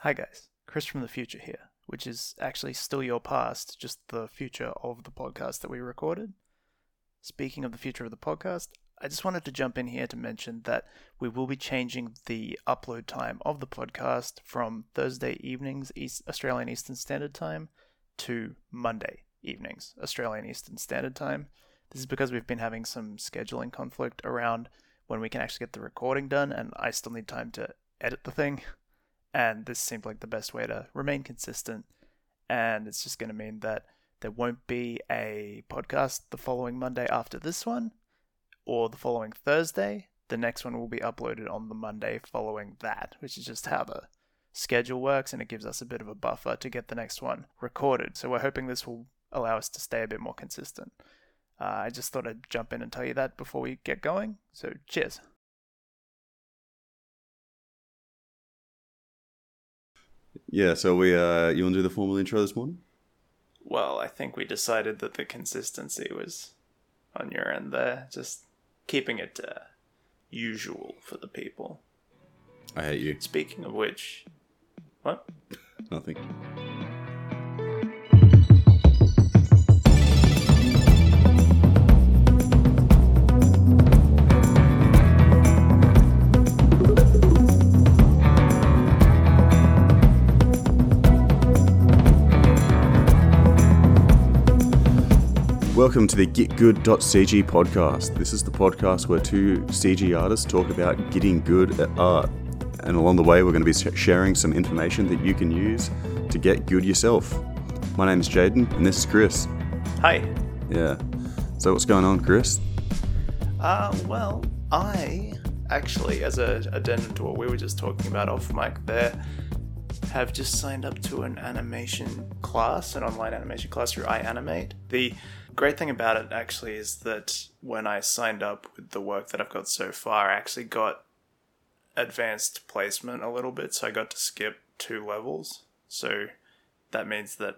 Hi guys, Chris from the future here, which is actually still your past, just the future of the podcast that we recorded. Speaking of the future of the podcast, I just wanted to jump in here to mention that we will be changing the upload time of the podcast from Thursday evenings East Australian Eastern Standard Time to Monday evenings Australian Eastern Standard Time. This is because we've been having some scheduling conflict around when we can actually get the recording done, and I still need time to edit the thing. And this seemed like the best way to remain consistent. And it's just going to mean that there won't be a podcast the following Monday after this one, or the following Thursday. The next one will be uploaded on the Monday following that, which is just how the schedule works, and it gives us a bit of a buffer to get the next one recorded. So we're hoping this will allow us to stay a bit more consistent. Uh, I just thought I'd jump in and tell you that before we get going. So cheers. Yeah, so we uh you wanna do the formal intro this morning? Well, I think we decided that the consistency was on your end there, just keeping it uh, usual for the people. I hate you. Speaking of which, what? Nothing. Welcome to the getgood.cg podcast. This is the podcast where two CG artists talk about getting good at art. And along the way, we're going to be sharing some information that you can use to get good yourself. My name is Jaden, and this is Chris. Hi. Yeah. So, what's going on, Chris? Uh, well, I actually, as a addendum to what we were just talking about off mic there, have just signed up to an animation class, an online animation class through iAnimate. The great thing about it actually is that when I signed up with the work that I've got so far, I actually got advanced placement a little bit, so I got to skip two levels. So that means that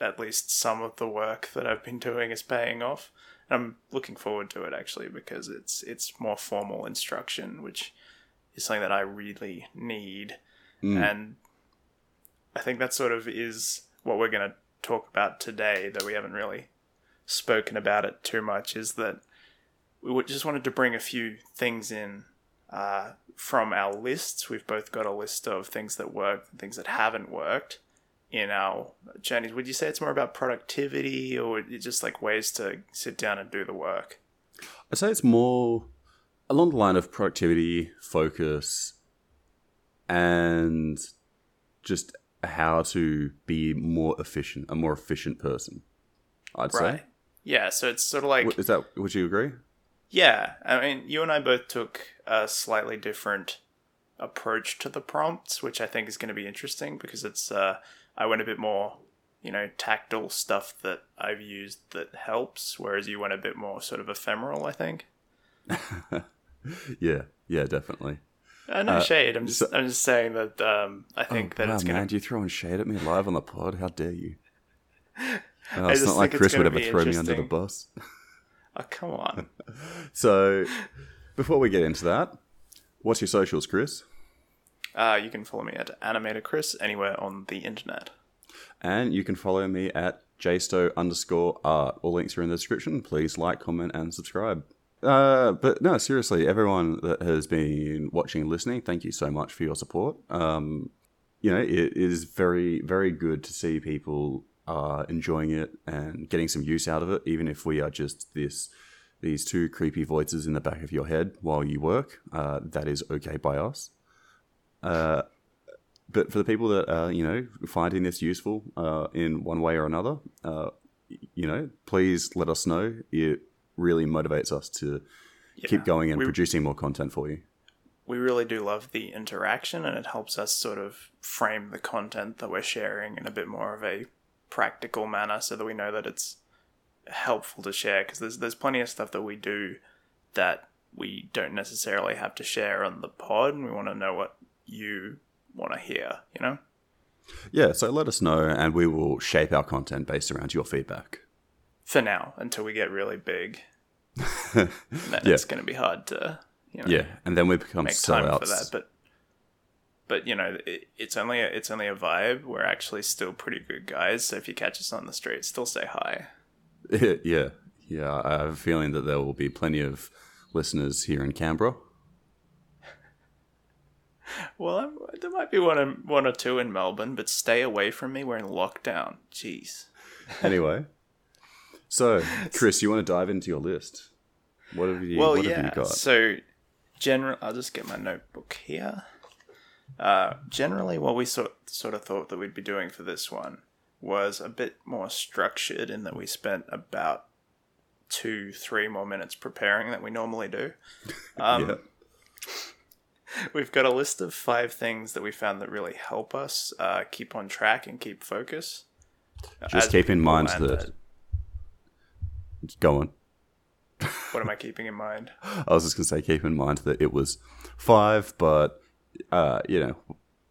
at least some of the work that I've been doing is paying off. And I'm looking forward to it actually because it's it's more formal instruction, which is something that I really need. Hmm. And I think that sort of is what we're going to talk about today that we haven't really spoken about it too much is that we just wanted to bring a few things in uh, from our lists. We've both got a list of things that work and things that haven't worked in our journeys. Would you say it's more about productivity or just like ways to sit down and do the work? I'd say it's more along the line of productivity, focus, and just how to be more efficient, a more efficient person. I'd say. Yeah, so it's sort of like Is that? Would you agree? Yeah, I mean, you and I both took a slightly different approach to the prompts, which I think is going to be interesting because it's uh, I went a bit more, you know, tactile stuff that I've used that helps, whereas you went a bit more sort of ephemeral. I think. Yeah. Yeah. Definitely. Uh, no shade. I'm just so- I'm just saying that um, I think that wow, it's man, going to. you throwing shade at me live on the pod? How dare you? I it's not like Chris would ever throw me under the bus. Oh come on. So, before we get into that, what's your socials, Chris? Uh, you can follow me at Animator Chris anywhere on the internet. And you can follow me at jsto underscore art. All links are in the description. Please like, comment, and subscribe. Uh, but no, seriously, everyone that has been watching and listening, thank you so much for your support. Um, you know, it is very, very good to see people are enjoying it and getting some use out of it, even if we are just this these two creepy voices in the back of your head while you work. Uh, that is okay by us. Uh, but for the people that are, you know, finding this useful uh, in one way or another, uh, you know, please let us know. It really motivates us to keep going and we- producing more content for you. we really do love the interaction and it helps us sort of frame the content that we're sharing in a bit more of a practical manner so that we know that it's helpful to share because there's there's plenty of stuff that we do that we don't necessarily have to share on the pod and we want to know what you want to hear you know? Yeah, so let us know, and we will shape our content based around your feedback. for now until we get really big. Then it's going to be hard to you know Yeah, and then we become make time for that but but you know, it, it's only a, it's only a vibe. We're actually still pretty good guys. So if you catch us on the street, still say hi. yeah, yeah. I have a feeling that there will be plenty of listeners here in Canberra. Well, I'm, there might be one, or- one or two in Melbourne, but stay away from me. We're in lockdown. Jeez. Anyway, so Chris, you want to dive into your list? What have you? well, what yeah. have you got? So, general. I'll just get my notebook here. Uh, generally, what we sort sort of thought that we'd be doing for this one was a bit more structured, in that we spent about two, three more minutes preparing than we normally do. Um, yeah. We've got a list of five things that we found that really help us uh, keep on track and keep focus. Just keep in mind that. uh, Go on. what am I keeping in mind? I was just gonna say, keep in mind that it was five, but uh, you know,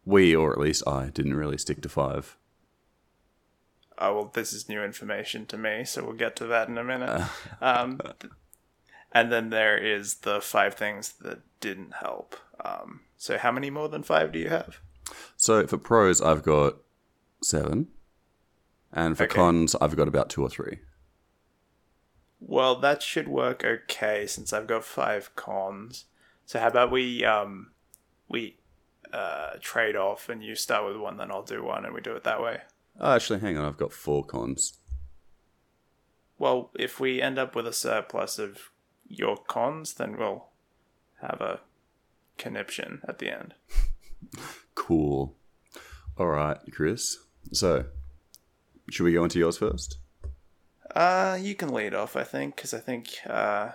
we or at least I didn't really stick to five. Oh well, this is new information to me, so we'll get to that in a minute. Um, th- and then there is the five things that didn't help. Um, so how many more than five do you have? So for pros, I've got seven, and for Okay. cons, I've got about two or three. Well, that should work okay since I've got five cons. So how about we um, we uh, trade off, and you start with one, then I'll do one, and we do it that way. Oh, actually, hang on, I've got four cons. Well, if we end up with a surplus of your cons, then we'll have a conniption at the end. Cool. All right, Chris. So, should we go into yours first? Uh, you can lead off, I think, because I think uh,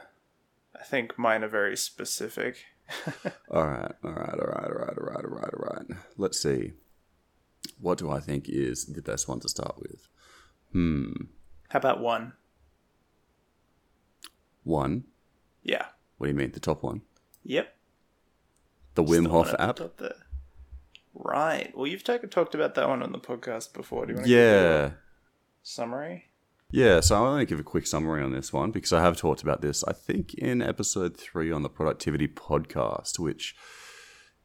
I think mine are very specific. All right, all right, all right, all right, all right, all right, all right. Let's see. What do I think is the best one to start with? Hmm. How about one? One. Yeah. What do you mean? The top one? Yep. The Wim Hof the app? top. Right. Well, you've talk- talked about that one on the podcast before. Do you want to give Yeah. a summary? Yeah, so I'll to give a quick summary on this one because I have talked about this, I think, in episode three on the Productivity Podcast, which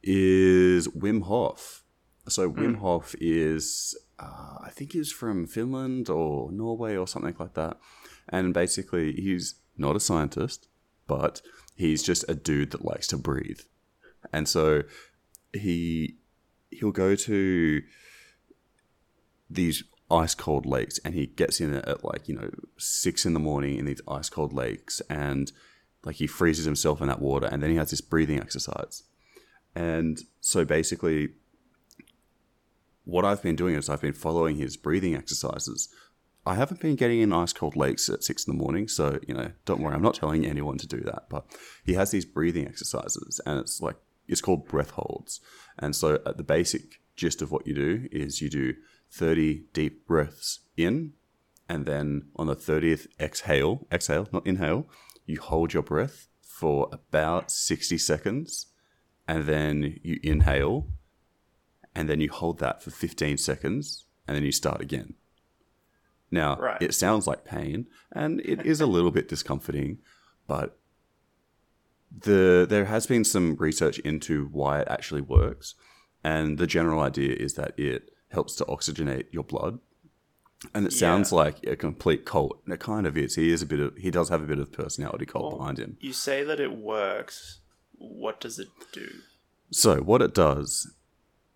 is Wim Hof. So Wim Hof is, uh, I think he's from Finland or Norway or something like that. And basically, he's not a scientist, but he's just a dude that likes to breathe. And so he he'll go to these ice cold lakes and he gets in at like you know six in the morning in these ice cold lakes and like he freezes himself in that water and then he has this breathing exercise. And so basically what i've been doing is i've been following his breathing exercises. I haven't been getting in ice cold lakes at six in the morning so you know don't worry i'm not telling anyone to do that but he has these breathing exercises and it's like it's called breath holds. And so at the basic gist of what you do is you do 30 deep breaths in and then on the 30th exhale exhale not inhale you hold your breath for about 60 seconds and then you inhale and then you hold that for 15 seconds and then you start again now Right. it sounds like pain and it is a little bit discomforting but the there has been some research into why it actually works and the general idea is that it helps to oxygenate your blood. And it sounds Yeah. like a complete cult. And it kind of is. He is a bit of he does have a bit of personality cult Well, behind him. You say that it works. What does it do? so what it does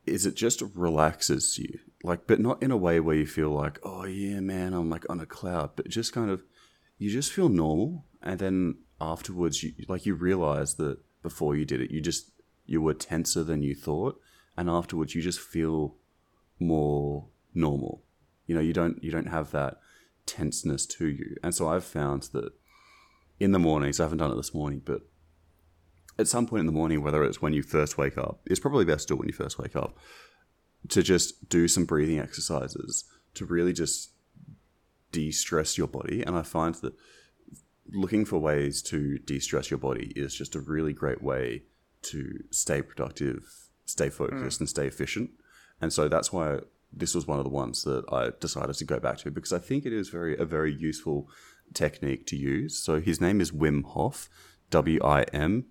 is it just relaxes you. Like but not in a way where you feel like oh yeah man i'm like on a cloud. But just kind of you just feel normal. And then afterwards you like you realize that before you did it you just you were tenser than you thought. And afterwards you just feel more normal you know you don't you don't have that tenseness to you and so i've found that in the mornings i haven't done it this morning but at some point in the morning, whether it's when you first wake up, it's probably best to do it when you first wake up, to just do some breathing exercises to really just de stress your body. And I find that looking for ways to de stress your body is just a really great way to stay productive, stay focused, mm. and stay efficient. And so that's why this was one of the ones that I decided to go back to because I think it is very a very useful technique to use. So his name is Wim Hof, W I M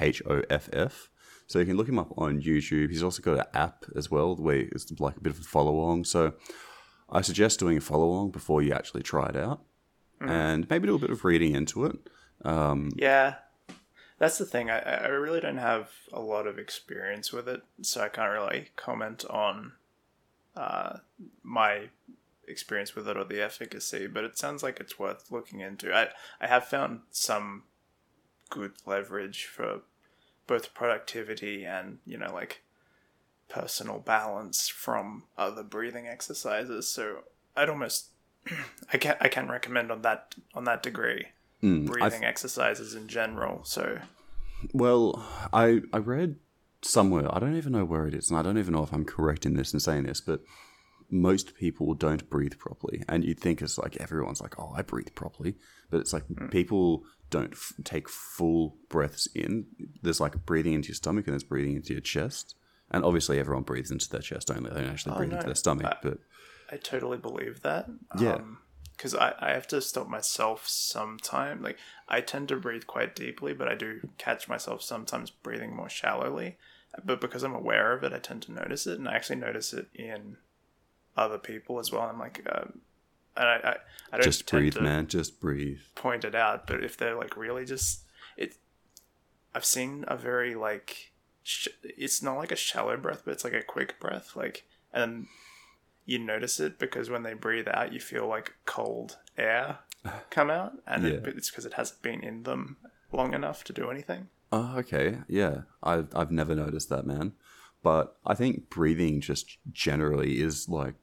H O F F. So you can look him up on YouTube. He's also got an app as well, where it's like a bit of a follow along. So I suggest doing a follow along before you actually try it out, and maybe do a bit of reading into it. Um, Yeah, that's the thing. I, I really don't have a lot of experience with it, so I can't really comment on uh, my experience with it or the efficacy. But it sounds like it's worth looking into. I I have found some good leverage for both productivity and you know like personal balance from other breathing exercises. So I'd almost I can I can recommend on that on that degree mm, breathing exercises in general. So Well, I I read somewhere, I don't even know where it is, and I don't even know if I'm correct in this and saying this, but most people don't breathe properly. And you'd think it's like everyone's like, oh, I breathe properly. But it's like people don't f- take full breaths in. There's like breathing into your stomach and there's breathing into your chest. And obviously, everyone breathes into their chest only. They don't actually breathe no. into their stomach. I- but I totally believe that. Yeah. Because I, I have to stop myself sometime. Like, I tend to breathe quite deeply, but I do catch myself sometimes breathing more shallowly. But because I'm aware of it, I tend to notice it. And I actually notice it in other people as well. I'm like, um, and I, I, I don't just breathe, man. Just breathe. point it out, but if they're like really just it, I've seen a very like sh- it's not like a shallow breath, but it's like a quick breath, like and you notice it because when they breathe out, you feel like cold air come out, and it, it's because it hasn't been in them long enough to do anything. Oh, okay. Yeah. I've, I've never noticed that, man. But I think breathing just generally is like,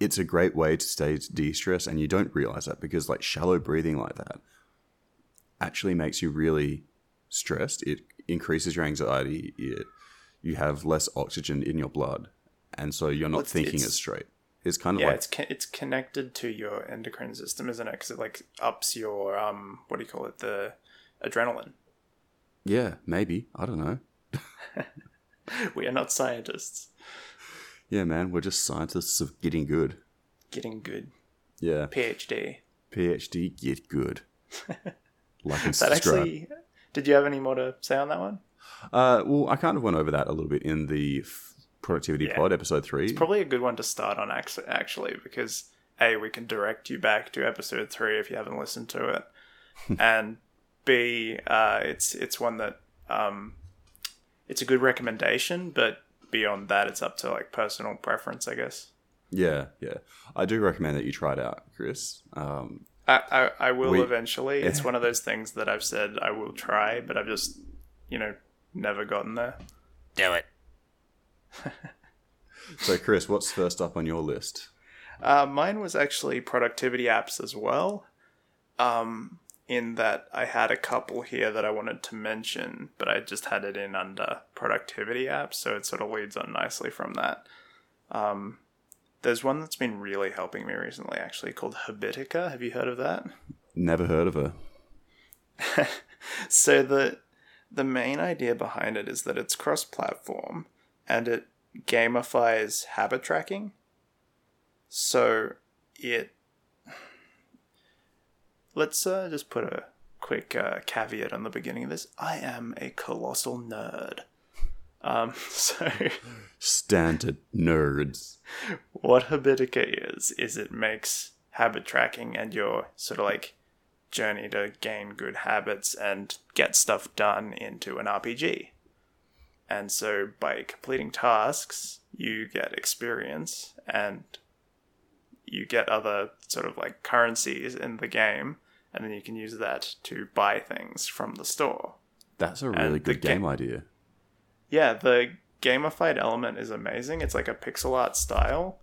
it's a great way to stay de stressed, and you don't realize that because, like, shallow breathing like that actually makes you really stressed. It increases your anxiety. It, you have less oxygen in your blood. And so you're not Well, it's- thinking it straight. It's kind of Yeah, like, it's it's connected to your endocrine system, isn't it? Because it like ups your um what do you call it the adrenaline. yeah, maybe. I don't know. We are not scientists. Yeah, man. We're just scientists of getting good. Getting good Yeah. PhD. PhD, get good. like and subscribe. actually. Did you have any more to say on that one? Uh, well, I kind of went over that a little bit in the productivity Yeah. pod episode three. It's Probably a good one to start on, actually, actually, because a we can direct you back to episode three if you haven't listened to it, and b uh, it's it's one that um, it's a good recommendation, but beyond that, it's up to like personal preference, I guess. yeah, yeah. I do recommend that you try it out, Chris. Um, I, I, I will We- eventually. It's one of those things that I've said I will try, but I've just, you know, never gotten there. Do it. so, Chris, what's first up on your list? Uh, mine was actually productivity apps as well. Um, in that I had a couple here that I wanted to mention, but I just had it in under productivity apps, so it sort of leads on nicely from that. Um, there's one that's been really helping me recently, actually, called Habitica. Have you heard of that? Never heard of her. so the the main idea behind it is that it's cross platform and it gamifies habit tracking. So it let's uh, just put a quick uh, caveat on the beginning of this. I am a colossal nerd. Um, so Standard nerds. what Habitica is is it makes habit tracking and your sort of like journey to gain good habits and get stuff done into an RPG. And so by completing tasks, you get experience and you get other sort of like currencies in the game and then you can use that to buy things from the store. That's a really the good ga- game idea. Yeah, the gamified element is amazing. It's like a pixel art style.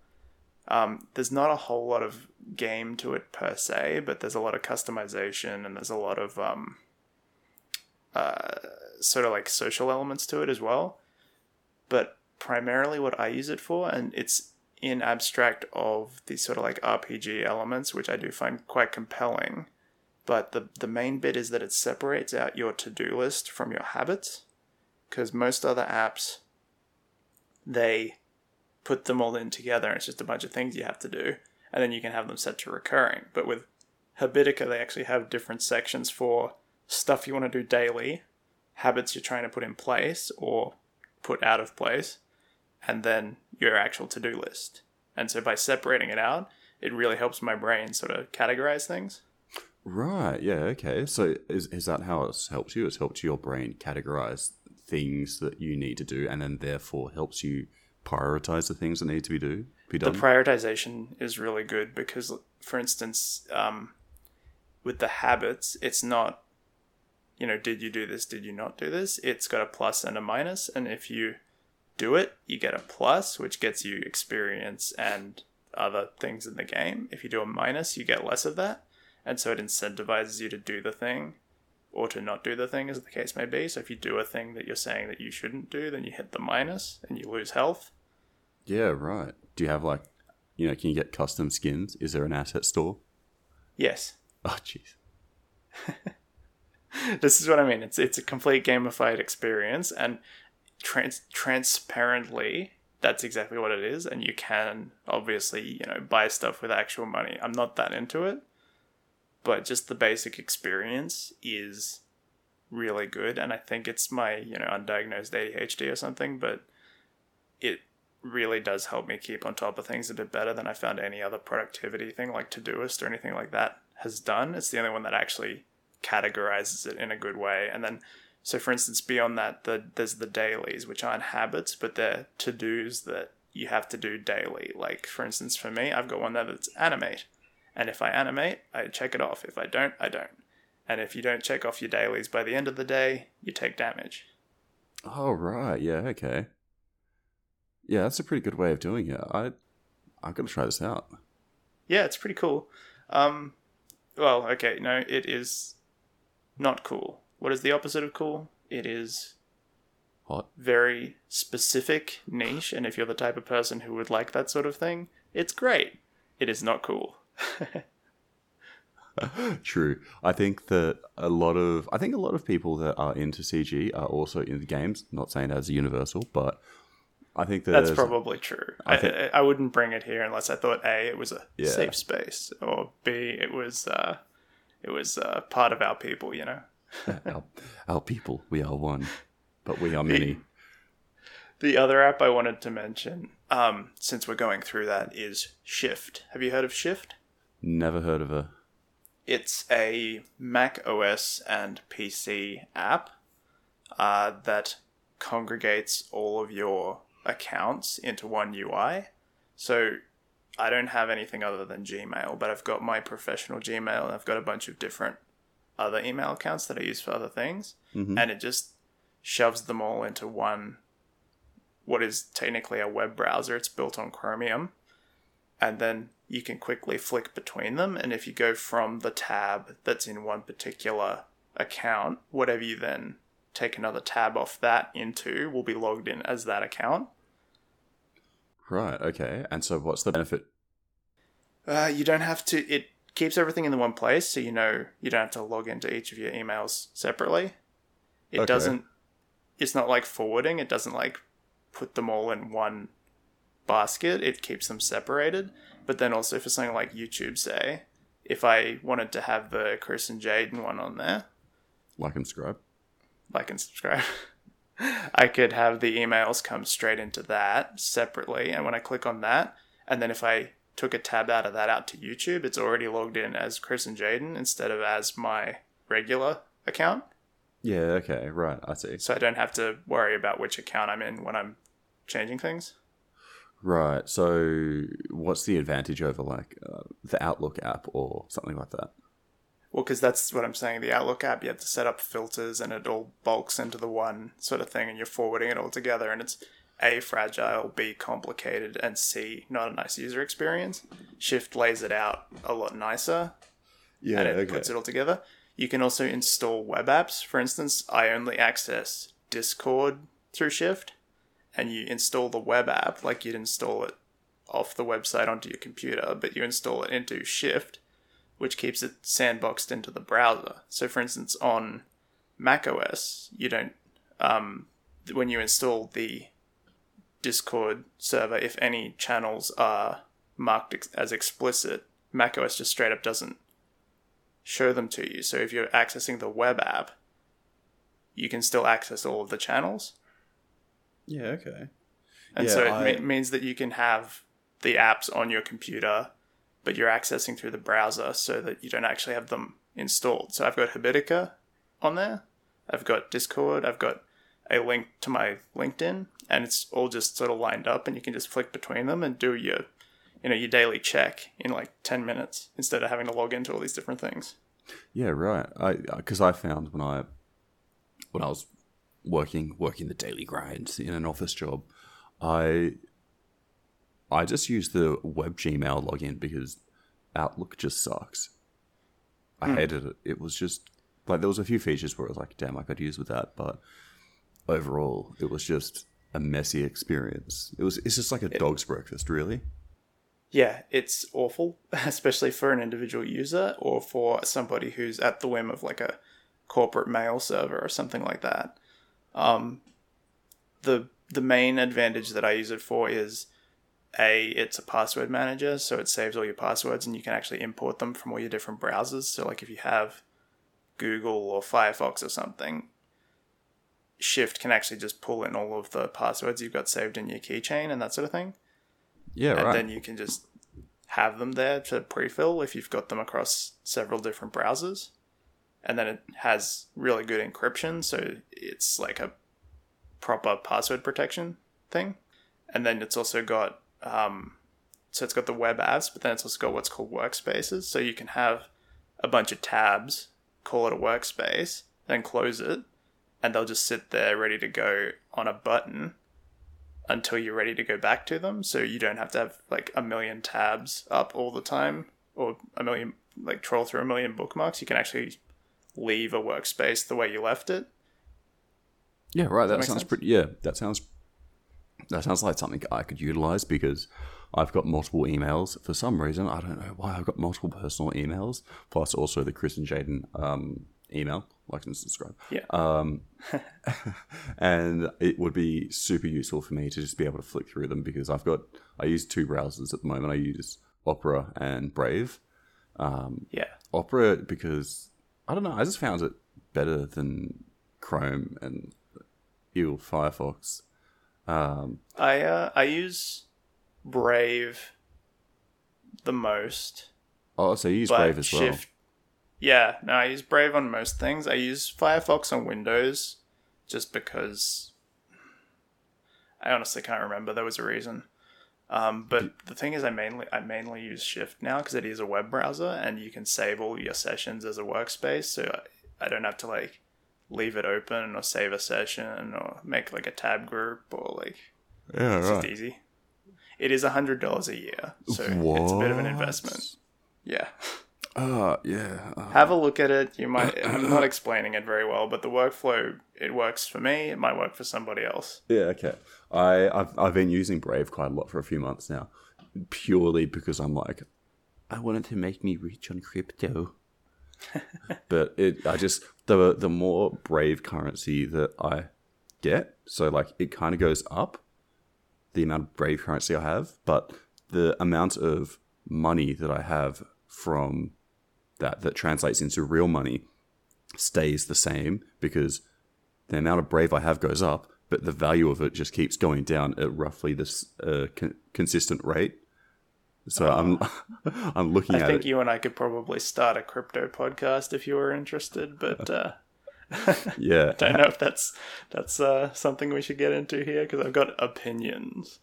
Um, there's not a whole lot of game to it per se, but there's a lot of customization and there's a lot of um, uh, sort of like social elements to it as well. But primarily, what I use it for, and it's in abstract of these sort of like RPG elements, which I do find quite compelling. But the the main bit is that it separates out your to do list from your habits because most other apps they put them all in together it's just a bunch of things you have to do and then you can have them set to recurring but with habitica they actually have different sections for stuff you want to do daily habits you're trying to put in place or put out of place, and then your actual to do list. And so by separating it out, it really helps my brain sort of categorize things. Right. Yeah. Okay. So is is that how it's helped you? It's helped your brain categorize things that you need to do, and then therefore helps you prioritize the things that need to be do be The prioritization is really good because, for instance, um, with the habits, it's not, you know, did you do this? Did you not do this? It's got a plus and a minus, and if you do it, you get a plus, which gets you experience and other things in the game. If you do a minus, you get less of that, and so it incentivizes you to do the thing or to not do the thing, as the case may be. So if you do a thing that you're saying that you shouldn't do, then you hit the minus and you lose health. yeah. Right. Do you have like, you know, can you get custom skins? Is there an asset store? Yes. Oh, jeez. this is what I mean. It's it's a complete gamified experience, and trans- transparently, that's exactly what it is. And you can obviously, you know, buy stuff with actual money. I'm not that into it, but just the basic experience is really good. And I think it's my you know undiagnosed ADHD or something, but it really does help me keep on top of things a bit better than I found any other productivity thing like Todoist or anything like that has done. It's the only one that actually categorizes it in a good way. And then, so for instance, beyond that, the there's the dailies, which aren't habits, but they're to dos that you have to do daily. Like for instance, for me, I've got one there that's animate, and if I animate, I check it off. If I don't, I don't. And if you don't check off your dailies by the end of the day, you take damage. Oh, right. Yeah. Okay. Yeah, that's a pretty good way of doing it. I, I'm gonna try this out. Yeah, it's pretty cool. Um, well, okay, no, it is not cool. What is the opposite of cool? It is Hot. very specific, niche, and if you're the type of person who would like that sort of thing, it's great. It is not cool. True. I think that a lot of I think a lot of people that are into CG are also into games. Not saying that's universal, but I think that That's probably true. I I, think- I, I wouldn't bring it here unless I thought A, it was a Yeah. safe space, or B, it was uh, it was uh, part of our people, you know. our, our people. We are one, but we are many. The other app I wanted to mention, um, since we're going through that, is Shift. Have you heard of Shift? Never heard of her. It's a Mac OS and PC app uh, that congregates all of your accounts into one UI. So I don't have anything other than Gmail, but I've got my professional Gmail and I've got a bunch of different other email accounts that I use for other things. Mhm. And it just shoves them all into one, what is technically a web browser. It's built on Chromium. And then you can quickly flick between them. And if you go from the tab that's in one particular account, whatever you then take another tab off that into will be logged in as that account. Right. Okay. And so, what's the benefit? Uh, you don't have to. It keeps everything in the one place, so you know you don't have to log into each of your emails separately. It Okay. doesn't. It's not like forwarding. It doesn't like put them all in one basket. It keeps them separated. But then also for something like YouTube, say, if I wanted to have the Chris and Jaden one on there, Like and subscribe. like and subscribe. I could have the emails come straight into that separately, and when I click on that, and then if I took a tab out of that out to YouTube, it's already logged in as Chris and Jaden instead of as my regular account. Yeah. Okay. Right. I see. So I don't have to worry about which account I'm in when I'm changing things. Right. So, what's the advantage over like uh, the Outlook app or something like that? Well, because that's what I'm saying. The Outlook app, you have to set up filters and it all bulks into the one sort of thing, and you're forwarding it all together, and it's A, fragile, B, complicated, and C, not a nice user experience. Shift lays it out a lot nicer Yeah. and it puts it all together. You can also install web apps. For instance, I only access Discord through Shift, and you install the web app like you'd install it off the website onto your computer, but you install it into Shift, which keeps it sandboxed into the browser. So, for instance, on macOS, you don't um, when you install the Discord server, if any channels are marked ex- as explicit, macOS just straight up doesn't show them to you. So if you're accessing the web app, you can still access all of the channels. Yeah, okay. And Yeah, so it I- me- means that you can have the apps on your computer, but you're accessing through the browser so that you don't actually have them installed. So I've got Habitica on there, I've got Discord, I've got a link to my LinkedIn, and it's all just sort of lined up, and you can just flick between them and do your, you know, your daily check in like ten minutes instead of having to log into all these different things. Yeah, right. I uh, because I found when I when I was working working the daily grind in an office job, I I just used the web Gmail login because Outlook just sucks. I hated it. It was just like there was a few features where I was like, damn, I could use with that, but overall, it was just a messy experience. It was it's just like a dog's breakfast, really. Yeah, it's awful, especially for an individual user or for somebody who's at the whim of like a corporate mail server or something like that. Um, the the main advantage that I use it for is a it's a password manager, so it saves all your passwords and you can actually import them from all your different browsers. So like if you have Google or Firefox or something, Shift can actually just pull in all of the passwords you've got saved in your keychain and that sort of thing Yeah, and right. then you can just have them there to pre-fill if you've got them across several different browsers and then it has really good encryption so it's like a proper password protection thing and then it's also got um, so it's got the web apps but then it's also got what's called workspaces so you can have a bunch of tabs call it a workspace then close it and they'll just sit there ready to go on a button until you're ready to go back to them. So you don't have to have like a million tabs up all the time or a million, like troll through a million bookmarks. You can actually leave a workspace the way you left it. Yeah, right. That, make sounds sense? pretty. Yeah, that sounds. That sounds like something I could utilize because I've got multiple emails for some reason. I don't know why I've got multiple personal emails, plus also the Chris and Jaden um, email. Like and subscribe. Yeah. Um, and it would be super useful for me to just be able to flick through them because I've got I use two browsers at the moment. I use Opera and Brave. Yeah. Opera because I don't know. I just found it better than Chrome and ew Firefox. Um, I, uh, I use Brave the most. oh, so you use Brave as well. Shift. Yeah, no, I use Brave on most things. I use Firefox on Windows just because I honestly can't remember. There was a reason. Um, but the thing is, I mainly I mainly use Shift now because it is a web browser and you can save all your sessions as a workspace. So I, I don't have to like leave it open or save a session or make like a tab group or like Yeah, it's just easy. It is a hundred dollars a year, so it's a bit of an investment. Yeah. Uh, yeah. uh, have a look at it. You might. I'm not explaining it very well, but the workflow it works for me. It might work for somebody else. yeah. Okay. I I've I've been using Brave quite a lot for a few months now, purely because I'm like, I wanted to make me rich on crypto. but it, I just the the more Brave currency that I get, so like it kind of goes up, the amount of Brave currency I have, but the amount of money that I have from that that translates into real money stays the same because the amount of Brave I have goes up, but the value of it just keeps going down at roughly this uh, con- consistent rate. So I'm I'm looking I think it. you and I could probably start a crypto podcast if you were interested, but uh, yeah, don't know if that's that's uh, something we should get into here because I've got opinions.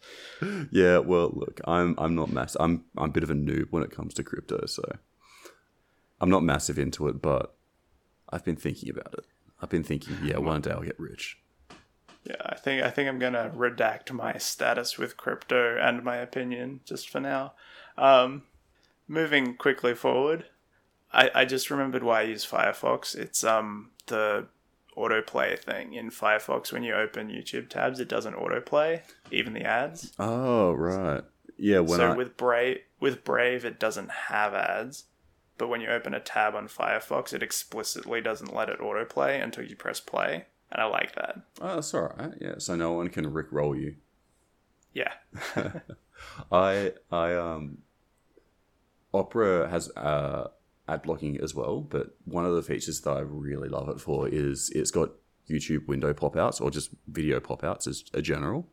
yeah. Well, look, I'm I'm not mass. I'm I'm a bit of a noob when it comes to crypto, so I'm not massive into it. But I've been thinking about it. I've been thinking, yeah, one day I'll get rich. Yeah, I think I think I'm gonna redact my status with crypto and my opinion just for now. Um, moving quickly forward, I, I just remembered why I use Firefox. It's um the autoplay thing in Firefox. When you open YouTube tabs, it doesn't autoplay even the ads. Oh right, yeah. When so I with Brave, with Brave, it doesn't have ads. But when you open a tab on Firefox, it explicitly doesn't let it autoplay until you press play, and I like that. oh, that's all right. Yeah, so no one can rickroll you. Yeah, I I um Opera has uh ad blocking as well, but one of the features that I really love it for is it's got YouTube window pop outs or just video pop outs as a general.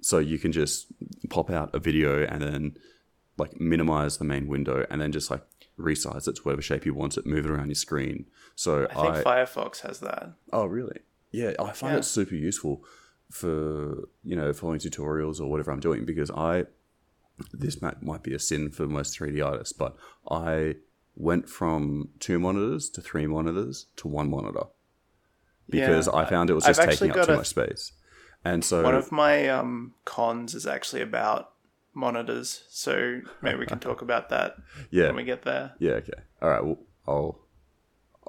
So you can just pop out a video and then like minimize the main window and then just like resize it to whatever shape you want it, move it around your screen. So I think Firefox has that. Oh, really? Yeah, I find Yeah. it super useful for you know following tutorials or whatever I'm doing because I this might might be a sin for most 3D artists, but I went from two monitors to three monitors to one monitor because Yeah, I found it was I've just taking up too a- much space. And so One of my um, cons is actually about monitors, so maybe we can talk about that yeah, when we get there. yeah, okay, all right. Well, I'll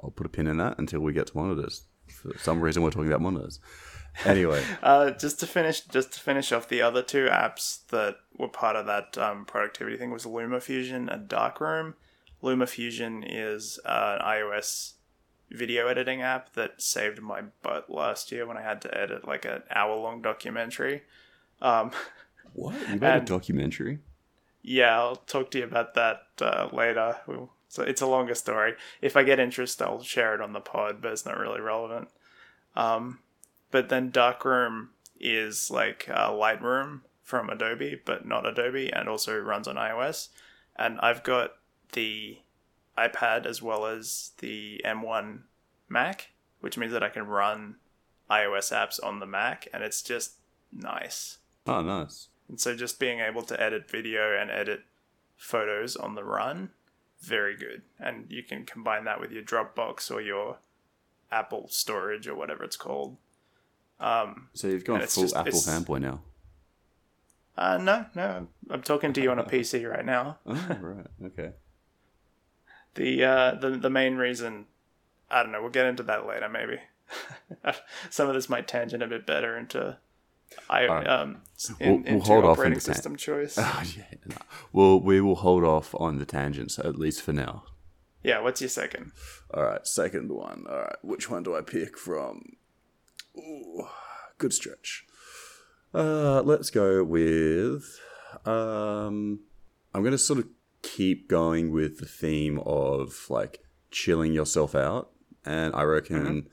I'll put a pin in that until we get to monitors. For some reason, we're talking about monitors. Anyway, Uh, just to finish, just to finish off the other two apps that were part of that um, productivity thing was LumaFusion and Darkroom. LumaFusion is uh, an iOS video editing app that saved my butt last year when I had to edit like an hour long documentary. Um, what you made a documentary? yeah, I'll talk to you about that uh, later. We'll, so it's a longer story. If I get interest, I'll share it on the pod, but it's not really relevant. Um, but then Darkroom is like uh, Lightroom from Adobe, but not Adobe, and also runs on iOS. And I've got the iPad as well as the M1 Mac, which means that I can run iOS apps on the Mac, and it's just nice. Oh, nice. And so just being able to edit video and edit photos on the run, very good. And you can combine that with your Dropbox or your Apple storage or whatever it's called. Um, So you've gone full just- Apple fanboy now. uh, no, no, I'm talking to you on a PC right now. Oh, right. Okay. The uh, the the main reason, I don't know. We'll get into that later, maybe. Some of this might tangent a bit better into, I Alright. um We'll- we'll into hold off on the tan- system choice. Oh, yeah. No. Well, we will hold off on the tangents at least for now. yeah, what's your second? All right, second one. All right, which one do I pick from? Ooh, good stretch. Uh, let's go with. Um, I'm gonna sort of keep going with the theme of like chilling yourself out, and I reckon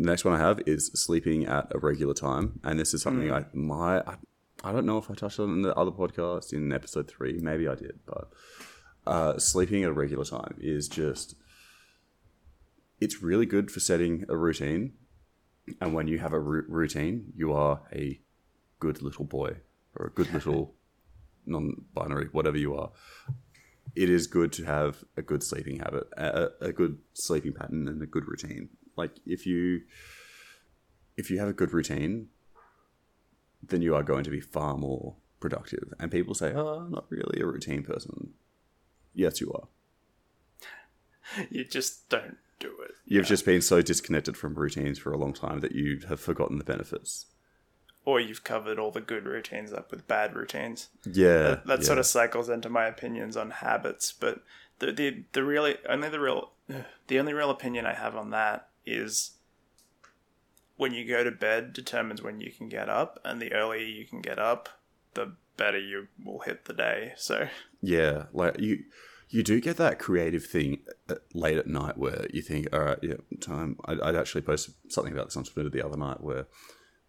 the next one I have is sleeping at a regular time, and this is something I might. I, I don't know if I touched on in the other podcast in episode three. Maybe I did, but uh, sleeping at a regular time is just it's really good for setting a routine and when you have a routine you are a good little boy or a good little non-binary whatever you are it is good to have a good sleeping habit a, a good sleeping pattern and a good routine like if you if you have a good routine then you are going to be far more productive and people say oh i'm not really a routine person yes you are You just don't do it. You've just been so disconnected from routines for a long time that you have forgotten the benefits. or you've covered all the good routines up with bad routines. Yeah, That, that yeah. sort of cycles into my opinions on habits. But the the the really only the real the only real opinion I have on that is when you go to bed determines when you can get up, and the earlier you can get up, the better you will hit the day. So yeah, like you, you do get that creative thing uh, late at night where you think, all right, yeah, time. I, I'd actually posted something about this on Twitter the other night where,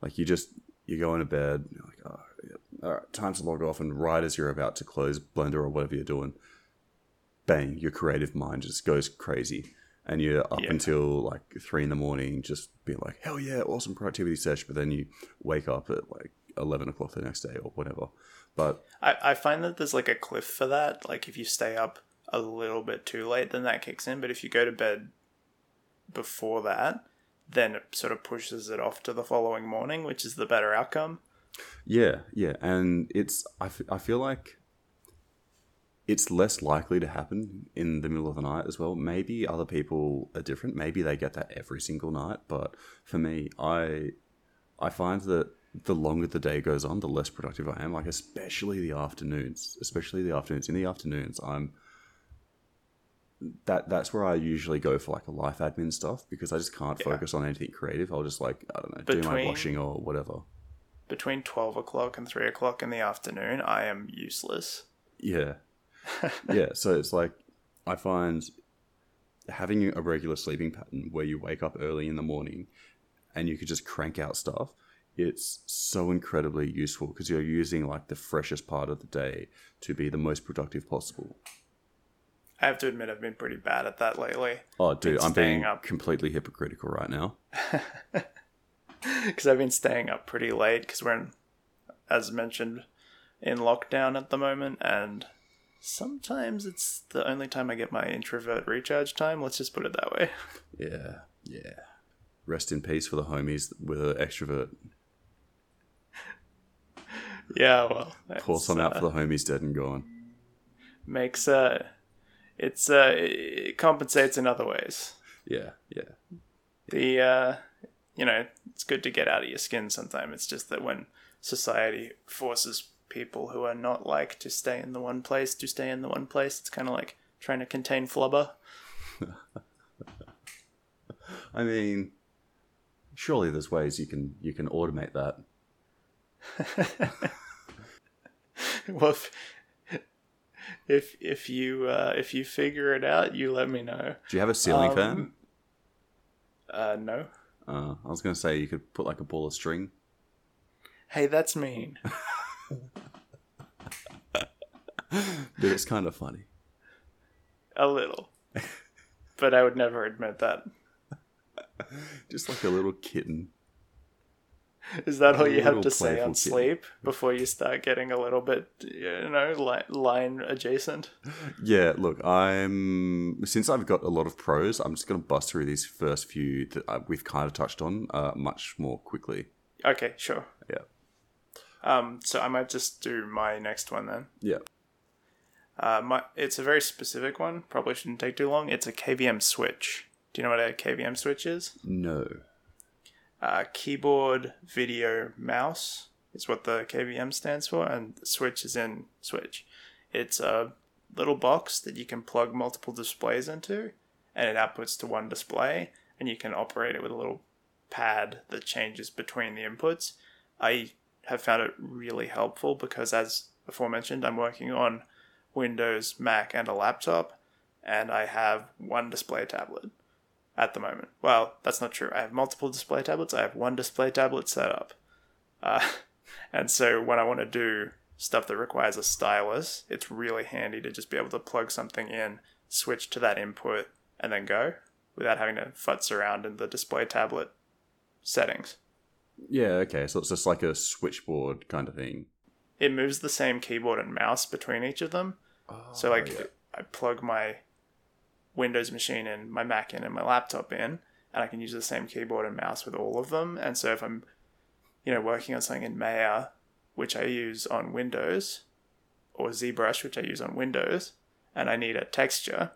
like, you just you go into bed, you're like, oh, yeah, all right, time to log off, and right as you're about to close Blender or whatever you're doing, bang, your creative mind just goes crazy. And you're up Yeah. until like three in the morning, just being like, hell yeah, awesome productivity sesh. But then you wake up at like 11 o'clock the next day or whatever. But I, I find that there's like a cliff for that. Like if you stay up a little bit too late, then that kicks in. But if you go to bed before that, then it sort of pushes it off to the following morning, which is the better outcome. Yeah, yeah, and it's I, f- I feel like it's less likely to happen in the middle of the night as well. Maybe other people are different. Maybe they get that every single night, but for me, I I find that the longer the day goes on, the less productive I am. Like especially the afternoons, especially the afternoons. In the afternoons, I'm that that's where I usually go for like a life admin stuff because I just can't Yeah. focus on anything creative. I'll just like I don't know, do my washing or whatever. Between 12 o'clock and 3 o'clock in the afternoon, I am useless. Yeah. yeah. So it's like I find having a regular sleeping pattern where you wake up early in the morning and you could just crank out stuff. It's so incredibly useful because you're using like the freshest part of the day to be the most productive possible. I have to admit, I've been pretty bad at that lately. Oh, dude, Been I'm being up. completely hypocritical right now. Because I've been staying up pretty late because we're, in, as mentioned, in lockdown at the moment. And sometimes it's the only time I get my introvert recharge time. Let's just put it that way. Yeah, yeah. Rest in peace for the homies with an extrovert. yeah, well. Pour some out uh, for the homies dead and gone. makes uh it's uh it compensates in other ways Yeah, yeah. the uh you know it's good to get out of your skin sometime it's just that when society forces people who are not like to stay in the one place to stay in the one place it's kind of like trying to contain flubber I mean, surely there's ways you can you can automate that. well if, if if you uh if you figure it out you let me know Do you have a ceiling Um, fan? uh no Uh, I was going to say you could put like a ball of string. hey that's mean Dude, it's kind of funny. a little but i would never admit that Just like a little kitten. Is that all you have to say on kitten. sleep before you start getting a little bit, you know, li- line adjacent? Yeah, look, I'm since I've got a lot of pros, I'm just going to bust through these first few that uh, we've kind of touched on uh, much more quickly. Okay, sure. Yeah. Um, so I might just do my next one then. Yeah. Uh, my it's a very specific one. Probably shouldn't take too long. It's a KVM switch. Do you know what a KVM switch is? No. Uh, keyboard, video, mouse is what the KVM stands for, and switch is in switch. It's a little box that you can plug multiple displays into, and it outputs to one display, and you can operate it with a little pad that changes between the inputs. I have found it really helpful because, as aforementioned, I'm working on Windows, Mac, and a laptop, and I have one display tablet at the moment. Well, that's not true. I have multiple display tablets. I have one display tablet set up. Uh, and so when I want to do stuff that requires a stylus, it's really handy to just be able to plug something in, switch to that input, and then go without having to futz around in the display tablet settings. Yeah, okay. So it's just like a switchboard kind of thing. It moves the same keyboard and mouse between each of them. So oh, like yeah. I plug my Windows machine in, my Mac in, and my laptop in, and I can use the same keyboard and mouse with all of them. And so if I'm, you know, working on something in Maya, which I use on Windows, or ZBrush, which I use on Windows, and I need a texture,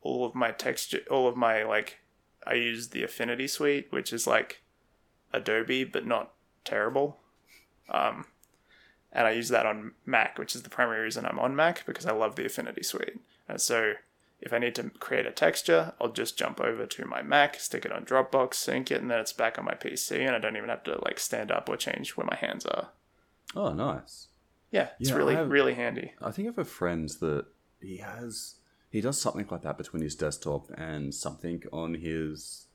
all of my texture, all of my like, I use the Affinity Suite, which is like Adobe but not terrible. Um, and I use that on Mac, which is the primary reason I'm on Mac because I love the Affinity Suite. And so if I need to create a texture, I'll just jump over to my Mac, stick it on Dropbox, sync it, and then it's back on my PC, and I don't even have to like stand up or change where my hands are. Oh, nice. Yeah, it's Yeah, really have- really handy. I think I have a friend that he has he does something like that between his desktop and something on his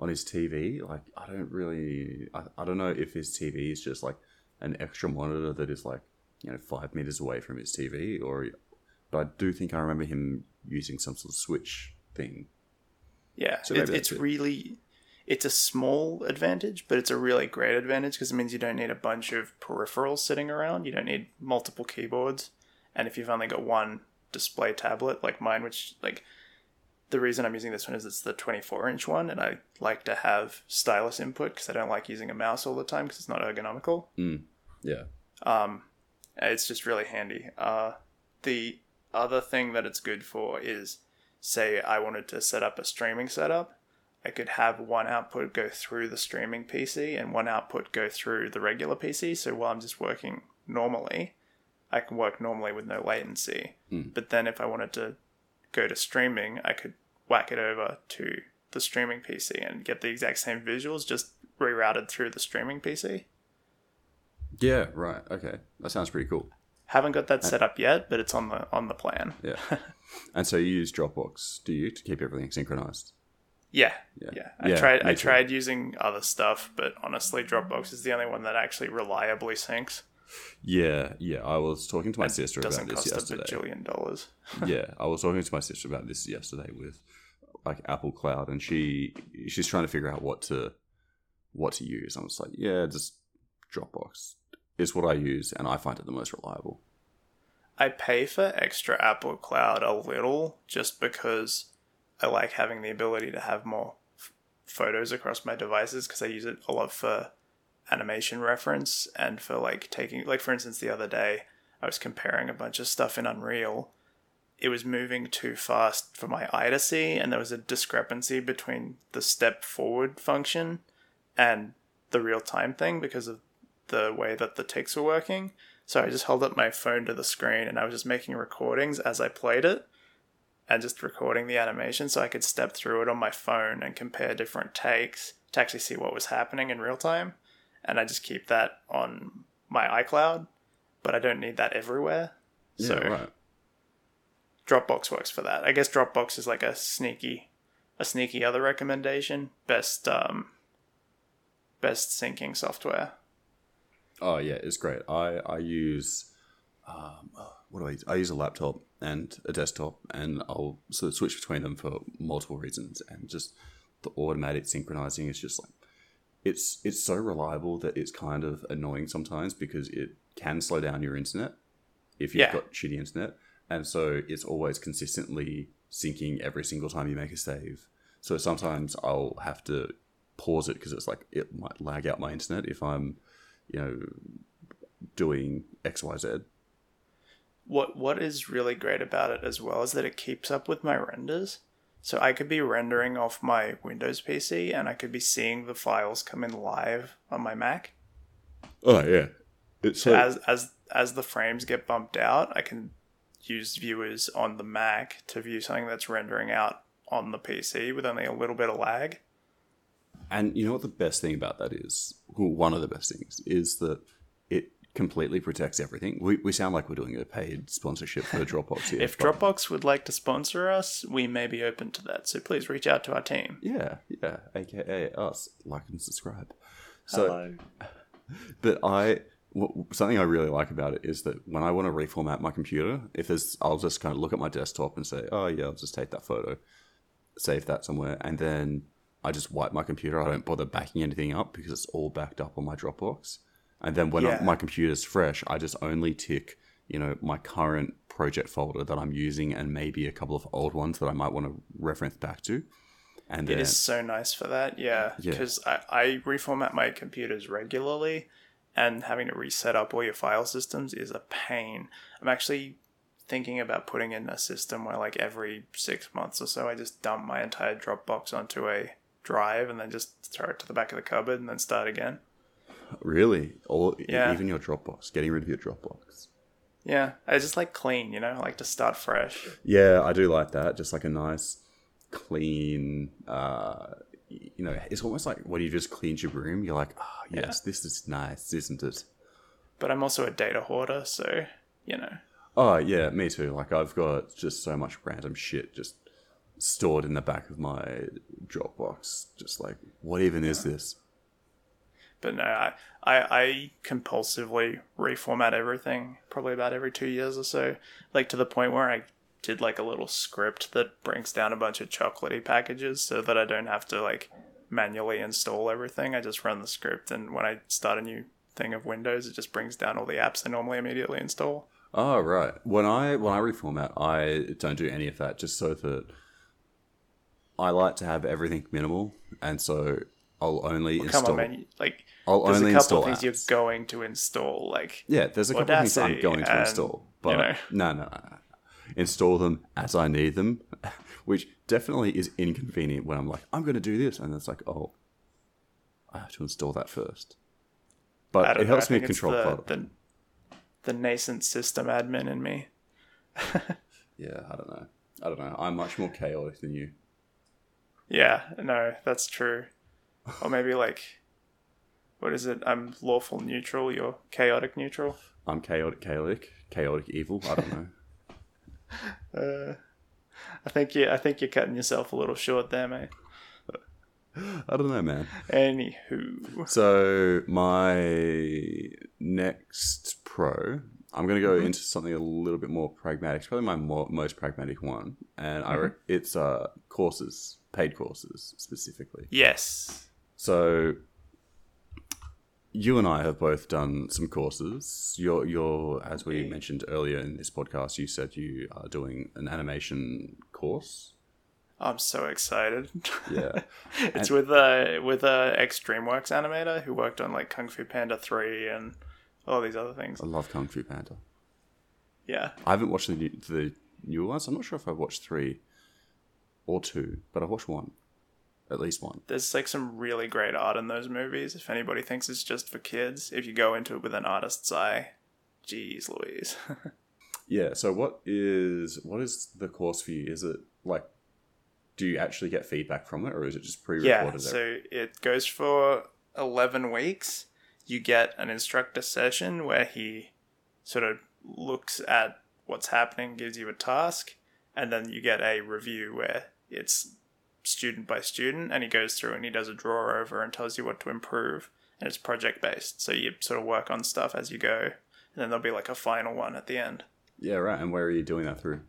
on his TV. Like I don't really I, I don't know if his TV is just like an extra monitor that is like you know five meters away from his TV, or but I do think I remember him using some sort of switch thing. Yeah, So it- it's it. really it's a small advantage, but it's a really great advantage because it means you don't need a bunch of peripherals sitting around. You don't need multiple keyboards, and if you've only got one display tablet like mine, which like the reason I'm using this one is it's the 24 inch one, and I like to have stylus input because I don't like using a mouse all the time because it's not ergonomical. Yeah. Um, it's just really handy. Uh, the other thing that it's good for is, say, I wanted to set up a streaming setup, I could have one output go through the streaming PC and one output go through the regular PC. So while I'm just working normally, I can work normally with no latency. But then if I wanted to go to streaming, I could whack it over to the streaming PC and get the exact same visuals, just rerouted through the streaming PC. Yeah. Right. Okay. That sounds pretty cool. Haven't got that set up yet, but it's on the on the plan. Yeah. and so you use Dropbox, do you, to keep everything synchronized? Yeah, Yeah. yeah. I Yeah, tried. I too. tried using other stuff, but honestly, Dropbox is the only one that actually reliably syncs. Yeah, yeah. I was talking to my sister about this yesterday. Doesn't cost a bajillion dollars. yeah, I was talking to my sister about this yesterday with like Apple Cloud, and she she's trying to figure out what to what to use. I'm just like, yeah, just Dropbox is what I use, and I find it the most reliable. I pay for extra Apple Cloud a little just because I like having the ability to have more f- photos across my devices because I use it a lot for animation reference and for like taking like for instance the other day I was comparing a bunch of stuff in Unreal. It was moving too fast for my eye to see and there was a discrepancy between the step forward function and the real time thing because of the way that the ticks were working. So I just held up my phone to the screen and I was just making recordings as I played it and just recording the animation so I could step through it on my phone and compare different takes to actually see what was happening in real time. And I just keep that on my iCloud, but I don't need that everywhere. So yeah, right. Dropbox works for that. I guess Dropbox is like a sneaky a sneaky other recommendation. Best um best syncing software. Oh yeah, it's great. I I use um, what do I use? I use a laptop and a desktop, and I'll sort of switch between them for multiple reasons. And just the automatic synchronizing is just like it's it's so reliable that it's kind of annoying sometimes because it can slow down your internet if you've Yeah. got shitty internet, and so it's always consistently syncing every single time you make a save. So sometimes I'll have to pause it because it's like it might lag out my internet if I'm you know, doing X, Y, Z. What what is really great about it as well is that it keeps up with my renders. So I could be rendering off my Windows PC and I could be seeing the files come in live on my Mac. Oh yeah, it's So as as as the frames get bumped out, I can use viewers on the Mac to view something that's rendering out on the PC with only a little bit of lag. and you know what the best thing about that is? Well, one of the best things is that it completely protects everything. We, we sound like we're doing a paid sponsorship for Dropbox here. If Dropbox would like to sponsor us, we may be open to that. So please reach out to our team. yeah, yeah, aka us, like and subscribe. So, But I w- something I really like about it is that when I want to reformat my computer, if there's, I'll just kind of look at my desktop and say, oh yeah, I'll just take that photo, save that somewhere, and then I just wipe my computer. I don't bother backing anything up because it's all backed up on my Dropbox. And then when Yeah. my computer's fresh, I just only tick, you know, my current project folder that I'm using and maybe a couple of old ones that I might want to reference back to. And then It is so nice for that, yeah. Yeah. Because I, I reformat my computers regularly, and having to reset up all your file systems is a pain. I'm actually thinking about putting in a system where, like, every six months or so, I just dump my entire Dropbox onto a drive and then just throw it to the back of the cupboard and then start again. really, all Yeah. even your Dropbox, getting rid of your Dropbox. Yeah, I just like clean, you know, I like to start fresh. Yeah, I do like that. Just like a nice, clean. Uh, you know, it's almost like when you just cleaned your room. You're like, oh yes, this is nice, isn't it? But I'm also a data hoarder, so, you know. Oh yeah, me too. Like I've got just so much random shit just stored in the back of my Dropbox. Just like, what even is this? But no, I, I, I compulsively reformat everything probably about every two years or so. Like to the point where I did like a little script that brings down a bunch of chocolatey packages so that I don't have to like manually install everything. I just run the script and when I start a new thing of Windows, it just brings down all the apps I normally immediately install. Oh right. When I when I reformat, I don't do any of that. Just so that I like to have everything minimal, and so I'll only Come install. on, man. Like, I'll there's only a couple install of things apps. you're going to install. Like, Yeah, there's a couple of things I'm Audacity going to and, install, but you know. no, no, no, no. Install them as I need them, which definitely is inconvenient when I'm like, I'm going to do this, and it's like, oh, I have to install that first. But it know, helps me control the, the, the nascent system admin in me. Yeah, I don't know. I don't know. I'm much more chaotic than you. Yeah, no, that's true. Or maybe like what is it? I'm lawful neutral. You're chaotic neutral. I'm chaotic, chaotic, chaotic evil. I don't know. Uh, I think you. I think you're cutting yourself a little short there, mate. I don't know, man. Anywho, So my next pro, I'm going to go into something a little bit more pragmatic. It's probably my more, most pragmatic one, and I re- it's uh, courses, paid courses specifically. yes, So you and I have both done some courses. You're, you're, as we mentioned earlier in this podcast, you said you are doing an animation course. I'm so excited. Yeah. it's with a with a ex DreamWorks animator who worked on like Kung Fu Panda three and all these other things. I love Kung Fu Panda. Yeah, I haven't watched the new, the new ones. I'm not sure if I've watched three or two, but I've watched one, at least one. there's like some really great art in those movies. If anybody thinks it's just for kids, if you go into it with an artist's eye, geez, Louise. Yeah. So what is what is the course for you? Is it like, do you actually get feedback from it, or is it just pre-recorded? yeah, so it goes for eleven weeks. You get an instructor session where he sort of looks at what's happening, gives you a task, and then you get a review where it's student by student, and he goes through and he does a draw over and tells you what to improve. And it's project based, so you sort of work on stuff as you go, and then there'll be like a final one at the end. yeah, right. And where are you doing that through?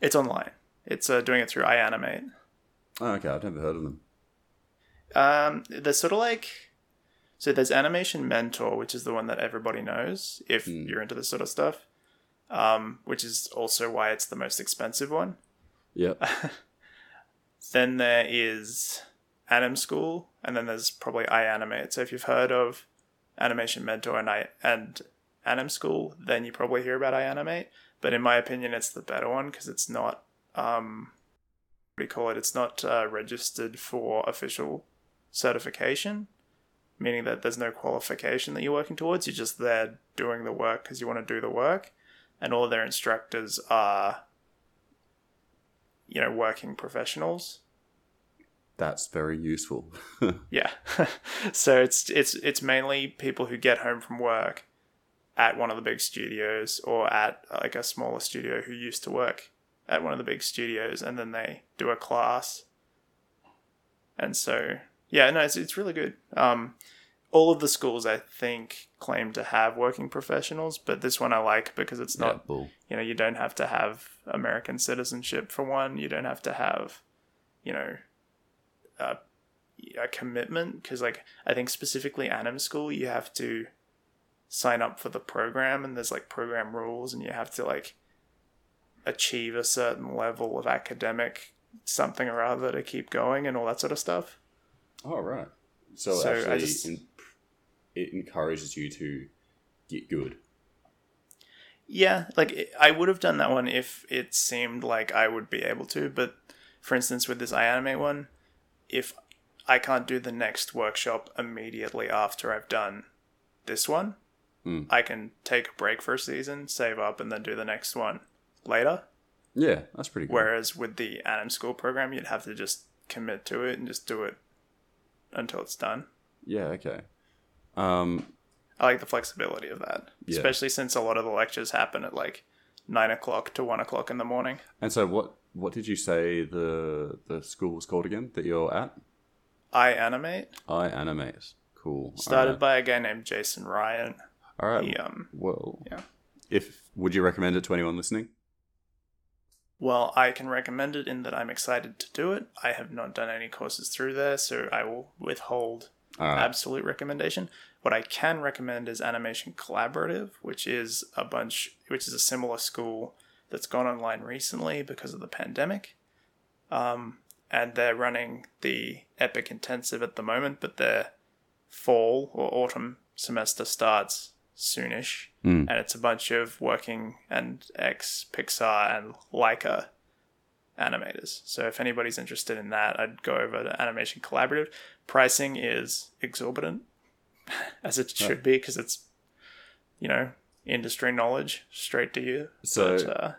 It's online. It's uh, doing it through iAnimate. Oh, okay. I've never heard of them. Um, there's sort of like so there's Animation Mentor, which is the one that everybody knows if you're into this sort of stuff. Um, which is also why it's the most expensive one. Yep. Then there is Anim School, and then there's probably iAnimate. So if you've heard of Animation Mentor and I and Anim School, then you probably hear about iAnimate. But in my opinion, it's the better one because it's not um, what do you call it? It's not uh, registered for official certification, meaning that there's no qualification that you're working towards. You're just there doing the work because you want to do the work, and all their instructors are, you know, working professionals. That's very useful. Yeah. so it's it's it's mainly people who get home from work at one of the big studios or at like a smaller studio who used to work at one of the big studios and then they do a class. And so yeah, no, it's it's really good. Um all of the schools I think claim to have working professionals, but this one I like because it's not yeah, you know, you don't have to have American citizenship for one. You don't have to have, you know, a, a commitment because, like, I think specifically Anim School, you have to sign up for the program, and there's like program rules, and you have to like achieve a certain level of academic something or other to keep going, and all that sort of stuff. Oh, right. So, So I actually, just- in, it encourages you to get good. Yeah, like I would have done that one if it seemed like I would be able to, but for instance, with this iAnimate one, if I can't do the next workshop immediately after I've done this one, Hmm. I can take a break for a season, save up, and then do the next one later. Yeah, that's pretty good. Whereas with the Anim School program, you'd have to just commit to it and just do it until it's done. Yeah, okay. Um, I like the flexibility of that, Yeah. especially since a lot of the lectures happen at like nine o'clock to one o'clock in the morning. and so what? What did you say the the school was called again that you're at? iAnimate I animate. Cool. started by a guy named Jason Ryan. All right. He, um, Well, yeah. If would you recommend it to anyone listening? Well, I can recommend it in that I'm excited to do it. I have not done any courses through there, so I will withhold Right. absolute recommendation. What I can recommend is Animation Collaborative, which is a bunch, which is a similar school that's gone online recently because of the pandemic. Um, and they're running the Epic Intensive at the moment, but their fall or autumn semester starts soonish, Mm. and it's a bunch of working and ex Pixar and Laika animators. So if anybody's interested in that, I'd go over to Animation Collaborative. Pricing is exorbitant, as it should be, because it's you know industry knowledge straight to you. So- but, uh,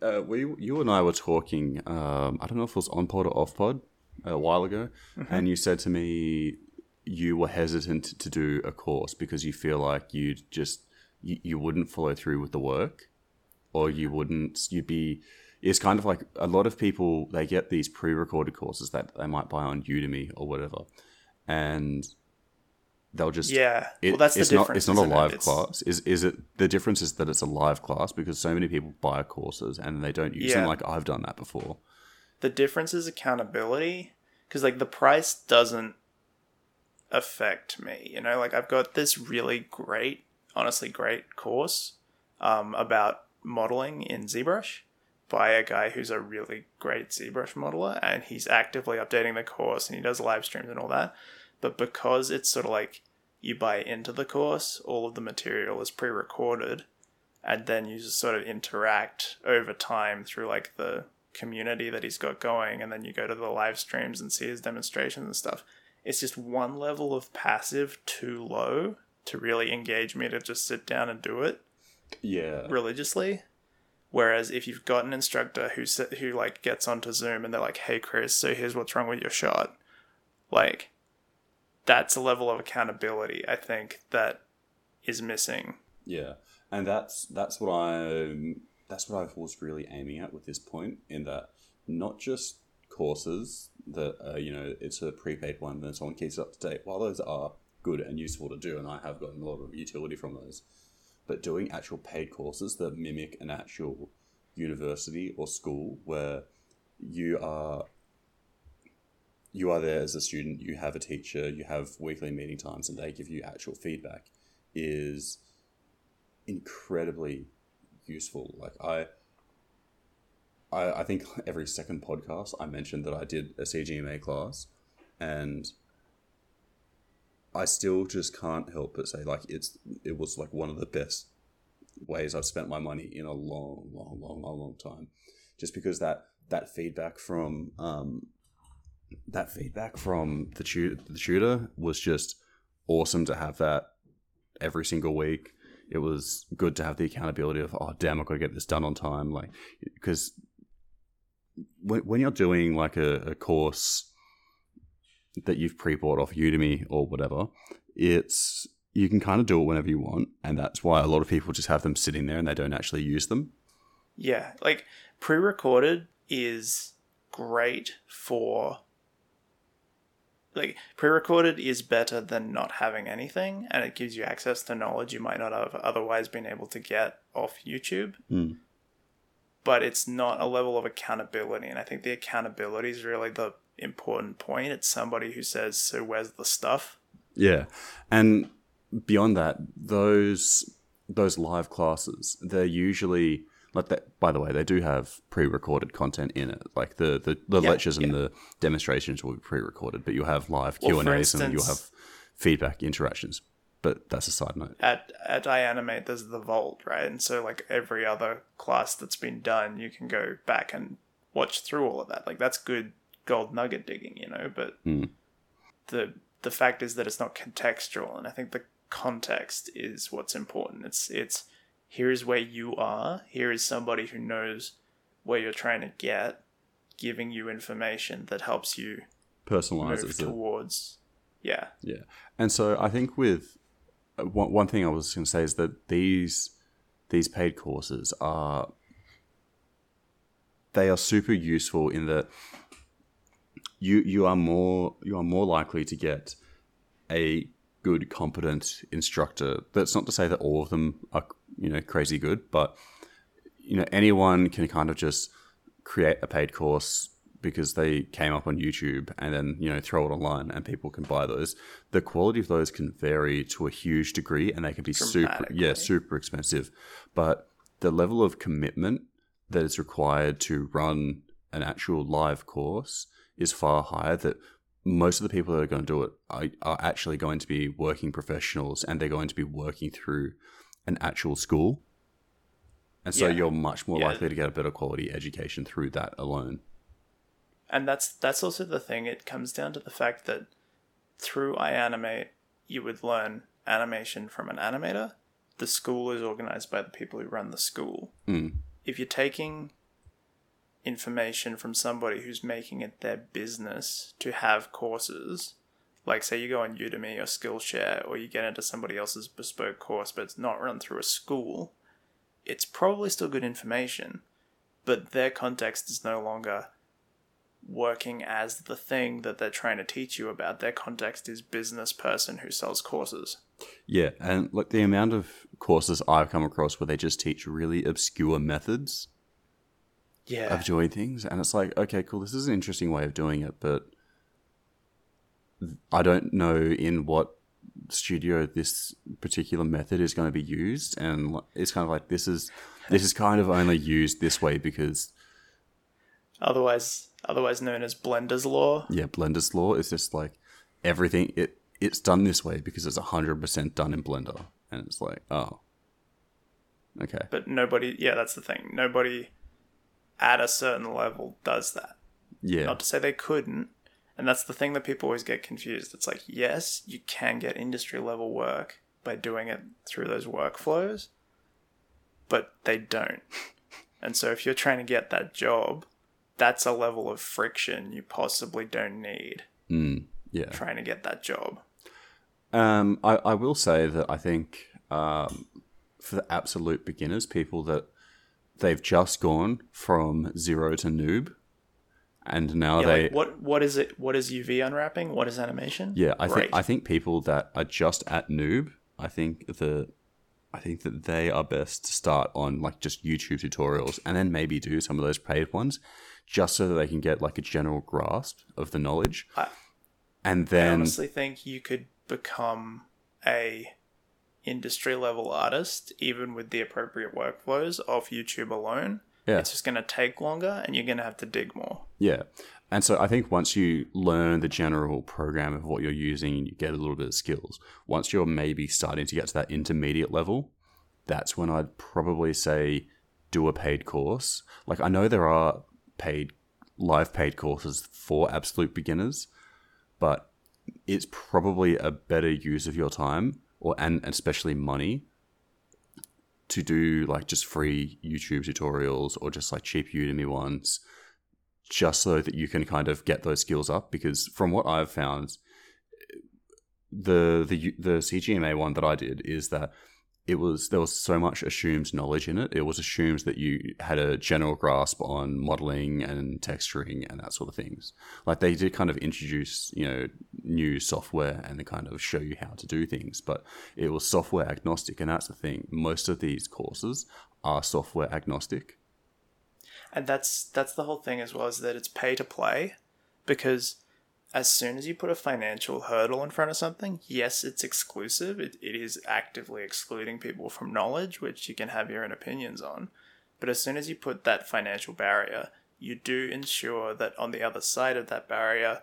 Uh, we, you and I were talking. Um, I don't know if it was on pod or off pod a while ago, Mm-hmm. and you said to me you were hesitant to do a course because you feel like you'd just you, you wouldn't follow through with the work or you wouldn't you'd be it's kind of like a lot of people they get these pre-recorded courses that they might buy on udemy or whatever and they'll just Yeah. it- well, that's the it's difference. not it's not a isn't it? live class is is it the difference is that it's a live class because so many people buy courses and they don't use them like i've done that before The difference is accountability, because like the price doesn't affect me. You know, like I've got this really great, honestly great course um, about modeling in ZBrush by a guy who's a really great ZBrush modeler, and he's actively updating the course and he does live streams and all that. But because it's sort of like you buy into the course, all of the material is pre-recorded, and then you just sort of interact over time through like the community that he's got going, and then you go to the live streams and see his demonstrations and stuff. It's just one level of passive too low to really engage me to just sit down and do it yeah religiously. Whereas if you've got an instructor who who like gets onto Zoom and they're like, "Hey Chris, so here's what's wrong with your shot," like that's a level of accountability I think that is missing. Yeah, and that's that's what I that's what I was really aiming at with this point. In that, not just courses that uh, you know it's a prepaid one, then someone keeps it up to date. While those are good and useful to do, and I have gotten a lot of utility from those, but doing actual paid courses that mimic an actual university or school where you are you are there as a student, you have a teacher, you have weekly meeting times, and they give you actual feedback is incredibly useful. Like I, I, I think every second podcast I mentioned that I did a CGMA class, and I still just can't help but say like it's it was like one of the best ways I've spent my money in a long, long, long, long, long time, just because that that feedback from um, that feedback from the tutor, the tutor was just awesome to have that every single week. It was good to have the accountability of, oh, damn, I've got to get this done on time. Like, because when, when you're doing like a, a course that you've pre bought off Udemy or whatever, it's, you can kind of do it whenever you want. And that's why a lot of people just have them sitting there and they don't actually use them. Yeah, like pre-recorded is great for like pre-recorded is better than not having anything and it gives you access to knowledge you might not have otherwise been able to get off YouTube. Mm. But it's not a level of accountability and I think the accountability is really the important point. It's somebody who says, "So where's the stuff?" Yeah, and beyond that, those those live classes they're usually like that. By the way, they do have pre-recorded content in it. Like the the, the Yeah, lectures and the demonstrations will be pre-recorded, but you'll have live Q and A's and you'll have feedback interactions. But that's a side note. at at iAnimate there's the vault, right? And so like every other class that's been done, you can go back and watch through all of that. Like that's good gold nugget digging, you know, but Hmm. the the fact is that it's not contextual and I think the context is what's important. It's it's here's where you are, here is somebody who knows where you're trying to get, giving you information that helps you Personalizes move it. towards yeah. Yeah, and so I think with uh, one one thing I was going to say is that these these paid courses are they are super useful in that you you are more you are more likely to get a good competent instructor. That's not to say that all of them are you know crazy good, but you know anyone can kind of just create a paid course because they came up on YouTube and then you know throw it online and people can buy those. The quality of those can vary to a huge degree and they can be super yeah super expensive, but the level of commitment that is required to run an actual live course is far higher that most of the people that are going to do it are, are actually going to be working professionals and they're going to be working through an actual school and so Yeah. you're much more Yeah. likely to get a better quality education through that alone and that's that's also the thing. It comes down to the fact that through iAnimate, you would learn animation from an animator. The school is organized by the people who run the school. Mm. If you're taking information from somebody who's making it their business to have courses, Like, say you go on Udemy or Skillshare, or you get into somebody else's bespoke course, but it's not run through a school, it's probably still good information, but their context is no longer working as the thing that they're trying to teach you about. Their context is business person who sells courses. Yeah, and like the amount of courses I've come across where they just teach really obscure methods Yeah. of doing things, and it's like, okay, cool, this is an interesting way of doing it, but I don't know in what studio this particular method is going to be used, and it's kind of like this is this is kind of only used this way because Otherwise, otherwise known as Blender's law. yeah, Blender's law is just like everything it it's done this way because it's hundred percent done in Blender, and it's like, oh, okay, But nobody, yeah, that's the thing. Nobody at a certain level does that. yeah, Not to say they couldn't. And that's the thing that people always get confused. It's like, yes, you can get industry level work by doing it through those workflows, but they don't. And so if you're trying to get that job, that's a level of friction you possibly don't need mm, yeah. trying to get that job. Um, I, I will say that I think um, for the absolute beginners, people that they've just gone from zero to noob, and now Yeah, they like what what is it? What is UV unwrapping? What is animation? yeah, I think I think people that are just at noob, I think the I think that they are best to start on like just YouTube tutorials and then maybe do some of those paid ones, just so that they can get like a general grasp of the knowledge, I- and I then honestly think you could become a industry level artist even with the appropriate workflows of YouTube alone. Yeah. It's just going to take longer and you're going to have to dig more. Yeah. And so I think once you learn the general program of what you're using you get a little bit of skills, once you're maybe starting to get to that intermediate level, that's when I'd probably say do a paid course. Like I know there are paid live paid courses for absolute beginners, but it's probably a better use of your time or and especially money to do like just free YouTube tutorials or just like cheap Udemy ones just so that you can kind of get those skills up because from what I've found the the the CGMA one that I did is that it was there was so much assumed knowledge in it. It was assumed that you had a general grasp on modeling and texturing and that sort of things. Like they did kind of introduce, you know, new software and they kind of show you how to do things, but it was software agnostic and that's the thing. Most of these courses are software agnostic. And that's that's the whole thing as well is that it's pay to play because as soon as you put a financial hurdle in front of something, yes, it's exclusive. It, it is actively excluding people from knowledge, which you can have your own opinions on. But as soon as you put that financial barrier, you do ensure that on the other side of that barrier,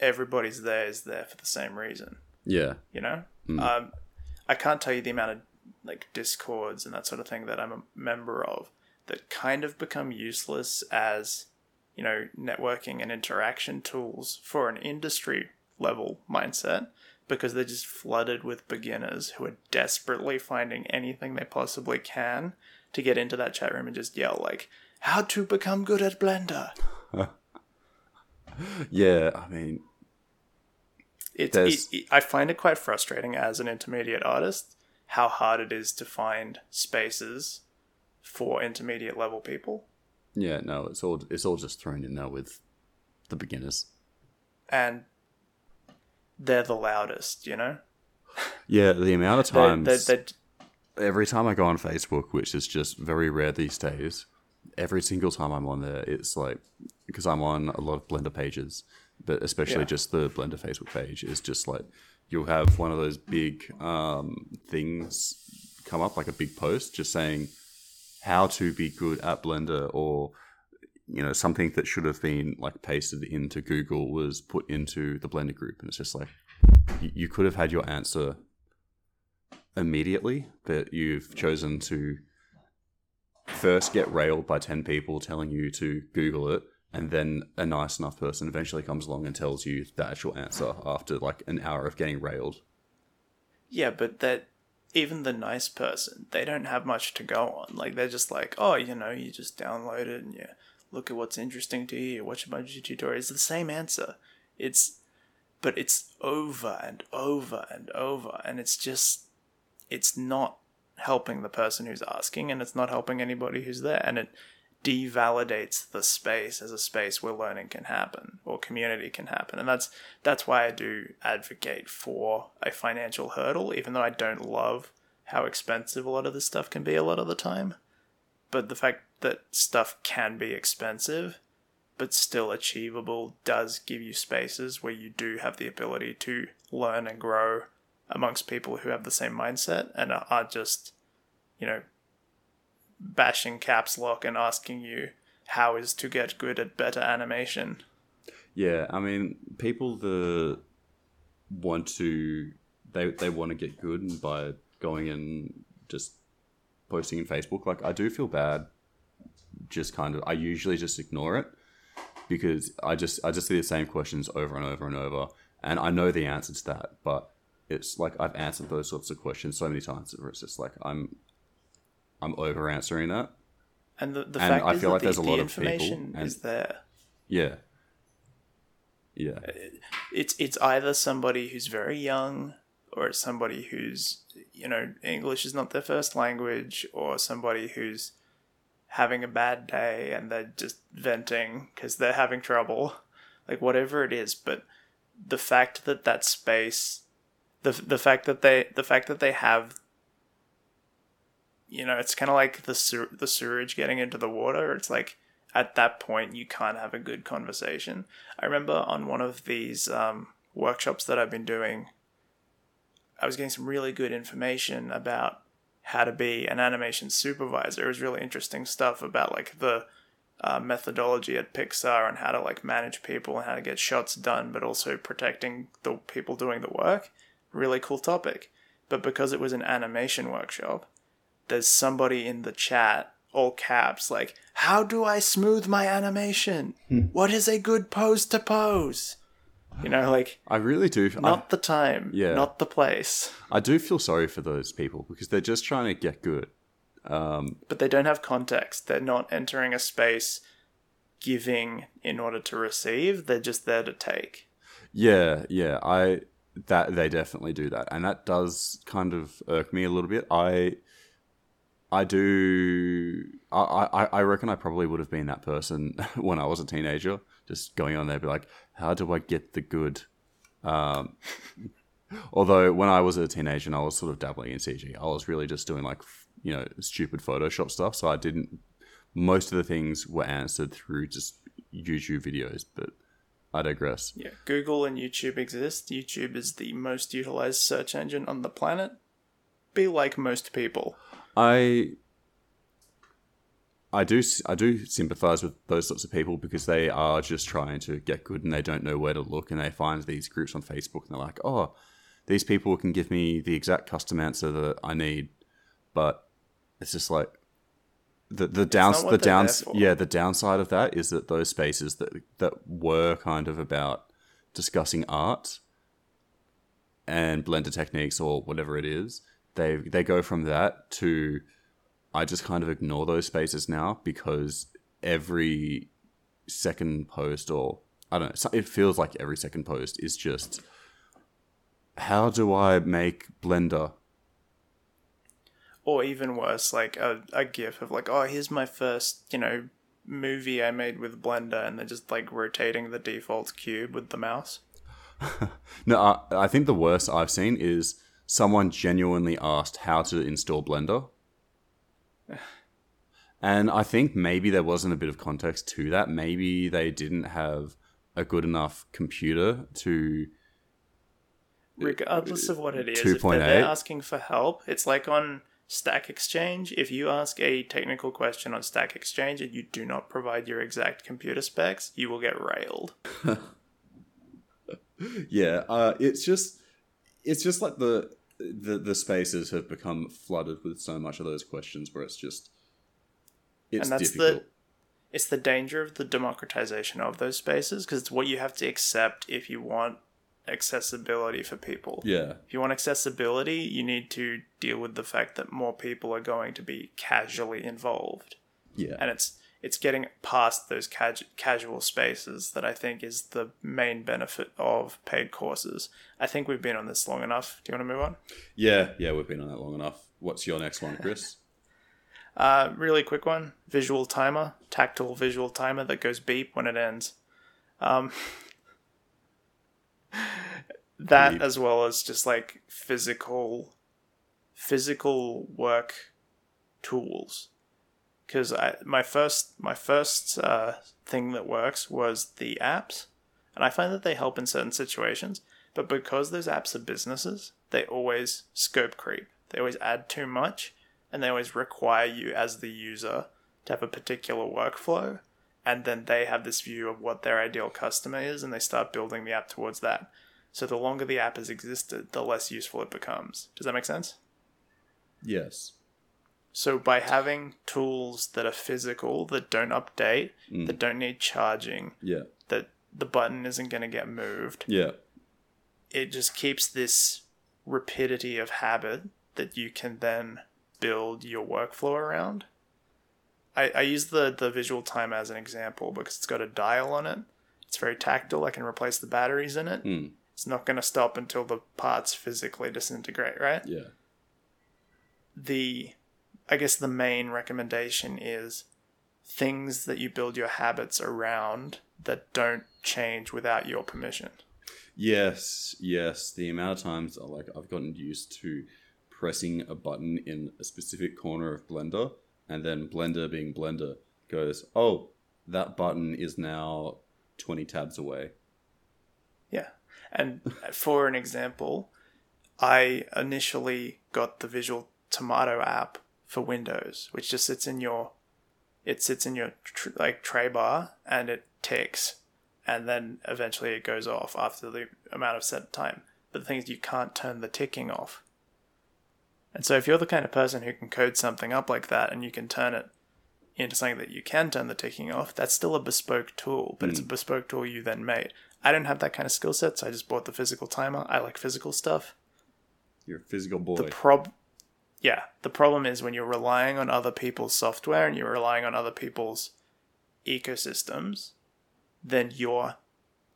everybody's there is there for the same reason. Yeah. You know, um, I can't tell you the amount of like discords and that sort of thing that I'm a member of that kind of become useless as you know networking and interaction tools for an industry level mindset because they're just flooded with beginners who are desperately finding anything they possibly can to get into that chat room and just yell like how to become good at blender. Yeah, I mean, it's it, it- I find it quite frustrating as an intermediate artist how hard it is to find spaces for intermediate level people yeah, no, it's all it's all just thrown in there with the beginners. and they're the loudest you know Yeah, the amount of They- times they- they- every time I go on Facebook, which is just very rare these days, every single time I'm on there, it's like because I'm on a lot of Blender pages, but especially Yeah. just the Blender Facebook page is just like you'll have one of those big um, things come up, like a big post, just saying how to be good at Blender or you know something that should have been like pasted into Google was put into the Blender group, and it's just like you, could have had your answer immediately, but you've chosen to first get railed by 10 people telling you to Google it, and then a nice enough person eventually comes along and tells you the actual answer after like an hour of getting railed. yeah but that even the nice person they don't have much to go on. Like they're just like oh you know you just download it and you look at what's interesting to you you watch a bunch of tutorials. It's the same answer. It's but it's over and over and over and it's just it's not helping the person who's asking and it's not helping anybody who's there and it devalidates the space as a space where learning can happen or community can happen. And that's that's why I do advocate for a financial hurdle even though I don't love how expensive a lot of this stuff can be a lot of the time. But the fact that stuff can be expensive but still achievable does give you spaces where you do have the ability to learn and grow amongst people who have the same mindset and are just, you know, bashing caps lock and asking you how is to get good at better animation. Yeah, I mean, people that want to they they want to get good by going and just posting in Facebook. Like, I do feel bad. Just kind of, I usually just ignore it because I just I just see the same questions over and over and over, and I know the answer to that, but it's like I've answered those sorts of questions so many times it's just like I'm I'm over answering that. And the, the And fact I is feel that like the, there's a the lot of people information is there. Yeah. Yeah. Uh, it's it's either somebody who's very young or it's somebody who's you know English is not their first language or somebody who's having a bad day and they're just venting because they're having trouble like whatever it is but the fact that that space the the fact that they the fact that they have you know it's kind of like the the sewage getting into the water. It's like at that point you can't have a good conversation. I remember on one of these um, workshops that i've been doing i was getting some really good information about how to be an animation supervisor. It was really interesting stuff about like the uh, methodology at pixar and how to like manage people and how to get shots done but also protecting the people doing the work. Really cool topic. But because it was an animation workshop there's somebody in the chat all caps like how do i smooth my animation what is a good pose to pose you know like I really do. not the time yeah. not the place I, I do feel sorry for those people because they're just trying to get good. Um, but they don't have context they're not entering a space giving in order to receive they're just there to take Yeah, yeah. I that they definitely do that, and that does kind of irk me a little bit. I I do. I I, I reckon I probably would have been that person when I was a teenager, just going on there, be like, how do I get the good? Um, although when I was a teenager and I was sort of dabbling in CG, I was really just doing like you know stupid Photoshop stuff. So I didn't. Most of the things were answered through just YouTube videos, but I digress. yeah google and youtube exist youtube is the most utilized search engine on the planet be like most people I I do I do sympathize with those sorts of people because they are just trying to get good and they don't know where to look and they find these groups on Facebook and they're like, "Oh, these people can give me the exact custom answer that I need." But it's just like the the downs the downs yeah, the downside of that is that those spaces that that were kind of about discussing art and blender techniques or whatever it is, they they go from that to I just kind of ignore those spaces now because every second post or I don't know, it feels like every second post is just how do I make Blender? or even worse, like a, a GIF of like, oh, here's my first, you know, movie I made with Blender, and they're just like rotating the default cube with the mouse. No, I, I think the worst I've seen is someone genuinely asked how to install Blender. And I think maybe there wasn't a bit of context to that. Maybe they didn't have a good enough computer to Regardless of what it is, if they're 2.8? there asking for help, it's like on Stack Exchange. If you ask a technical question on Stack Exchange and you do not provide your exact computer specs, you will get railed. Yeah, uh, it's just it's just like the, the the spaces have become flooded with so much of those questions where it's just it's and that's difficult. the it's the danger of the democratization of those spaces because it's what you have to accept if you want accessibility for people. yeah, If you want accessibility, you need to deal with the fact that more people are going to be casually involved. yeah, And it's it's getting past those cas- casual spaces that I think is the main benefit of paid courses. I think we've been on this long enough. Do you want to move on? Yeah, yeah, we've been on that long enough. What's your next one, Chris? Uh, really quick one visual timer, tactile visual timer that goes beep when it ends. Um, that Beep. as well as just like physical physical work tools because my first my first uh, thing that works was the apps, and I find that they help in certain situations. But because those apps are businesses, they always scope creep. They always add too much, and they always require you as the user to have a particular workflow, and then they have this view of what their ideal customer is, and they start building the app towards that. So the longer the app has existed, the less useful it becomes. Does that make sense? Yes. So by having tools that are physical, that don't update, Mm. that don't need charging, Yeah. that the button isn't going to get moved, Yeah. it just keeps this rapidity of habit that you can then build your workflow around. I, I use the, the visual timer as an example because it's got a dial on it. It's very tactile. I can replace the batteries in it. Mm. It's not going to stop until the parts physically disintegrate, right? Yeah. the I guess the main recommendation is things that you build your habits around that don't change without your permission. Yes, yes. The amount of times uh, like I've gotten used to pressing a button in a specific corner of Blender, and then Blender being Blender goes, "Oh, that button is now twenty tabs away." Yeah. And for an example, I initially got the Visual Tomato app for Windows, which just sits in your it sits in your tr- like tray bar and it ticks and then eventually it goes off after the amount of set time. But the thing is you can't turn the ticking off. And so if you're the kind of person who can code something up like that and you can turn it into something that you can turn the ticking off, that's still a bespoke tool, but it's a mm. bespoke tool you then made. I don't have that kind of skill set, so I just bought the physical timer. I like physical stuff. You're a physical boy. The prob Yeah, the problem is when you're relying on other people's software and you're relying on other people's ecosystems, then your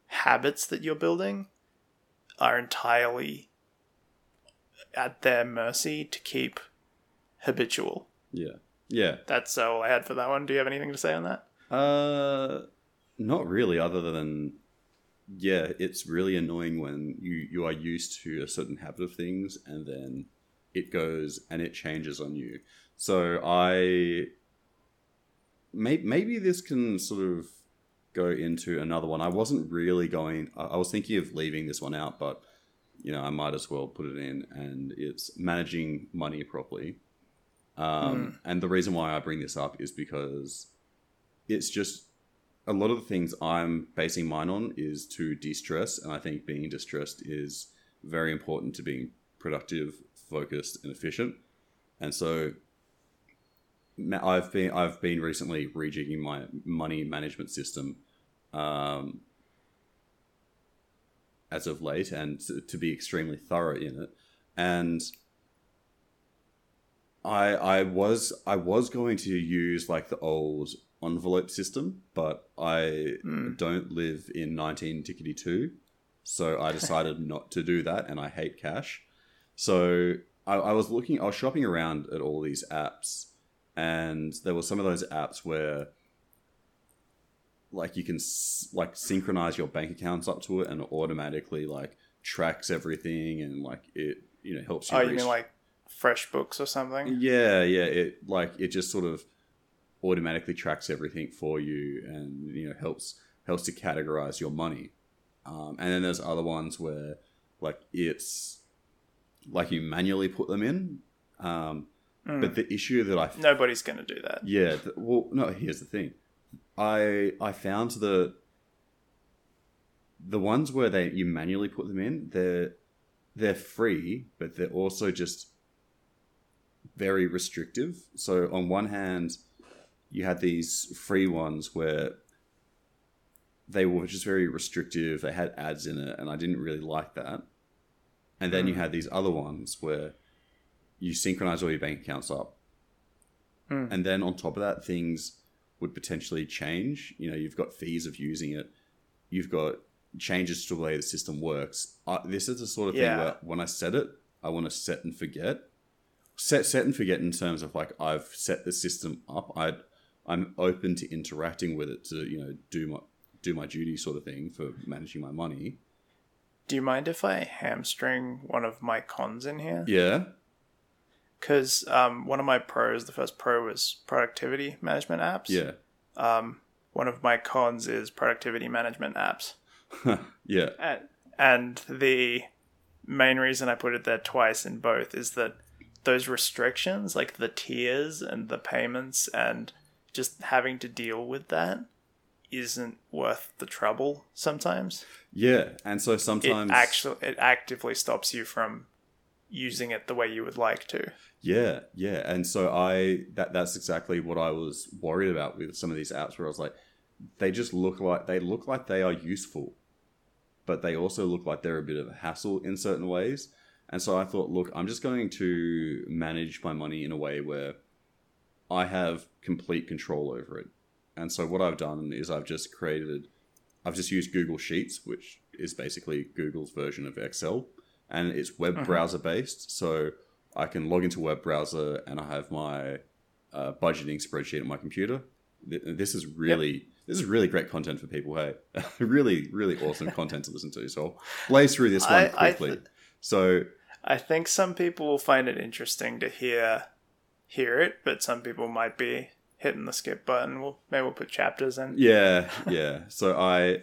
habits that you're building are entirely at their mercy to keep habitual. yeah. Yeah. That's all I had for that one. Do you have anything to say on that? Uh, not really. Other than, yeah, it's really annoying when you you are used to a certain habit of things, and then it goes and it changes on you. So I, may, maybe this can sort of go into another one. I wasn't really going. I was thinking of leaving this one out, but you know, I might as well put it in. And it's managing money properly. Um, And the reason why I bring this up is because it's just a lot of the things I'm basing mine on is to de-stress, and I think being distressed is very important to being productive, focused, and efficient. And so I've been I've been recently rejigging my money management system um, as of late, and to, to be extremely thorough in it. And I I was I was going to use like the old envelope system, but I Mm. don't live in 19 tickety 2, so I decided not to do that, and I hate cash. So I, I was looking, I was shopping around at all these apps, and there were some of those apps where like you can s- like synchronize your bank accounts up to it and it automatically like tracks everything and like it you know helps you Oh, you reach- mean like FreshBooks or something? yeah, yeah. It like it just sort of automatically tracks everything for you, and you know helps helps to categorize your money. Um, and then there's other ones where like it's like you manually put them in. Um, Mm. But the issue that I f- Nobody's going to do that. yeah, th- well, no. Here's the thing, I I found the the ones where they you manually put them in, they're they're free, but they're also just very restrictive. So on one hand, you had these free ones where they were just very restrictive. They had ads in it, and I didn't really like that. And then you Mm. had these other ones where you synchronize all your bank accounts up, Mm. and then on top of that, things would potentially change. You know, you've got fees of using it, you've got changes to the way the system works. This is the sort of Yeah. thing where when I set it, I want to set and forget. Set set and forget in terms of like I've set the system up. I I'm open to interacting with it to you know do my do my duty sort of thing for managing my money. Do you mind if I hamstring one of my cons in here? Yeah. Because um, one of my pros, the first pro was productivity management apps. Yeah. Um, one of my cons is productivity management apps. yeah. And, and the main reason I put it there twice in both is that those restrictions, like the tiers and the payments, and just having to deal with that, isn't worth the trouble sometimes. Yeah. And so sometimes It actually it actively stops you from using it the way you would like to. Yeah, yeah. And so I that that's exactly what I was worried about with some of these apps where I was like they just look like they look like they are useful, but they also look like they're a bit of a hassle in certain ways. And so I thought, look, I'm just going to manage my money in a way where I have complete control over it. And so what I've done is I've just created I've just used Google Sheets, which is basically Google's version of Excel, and it's web Mhm. browser based. So I can log into web browser and I have my uh, budgeting spreadsheet on my computer. Th- This is really this is really great content for people. Hey, really really awesome content to listen to. So I'll blaze through this one I- I quickly. th- so I think some people will find it interesting to hear hear it, but some people might be hitting the skip button. We'll maybe we'll put chapters in. yeah, yeah. So I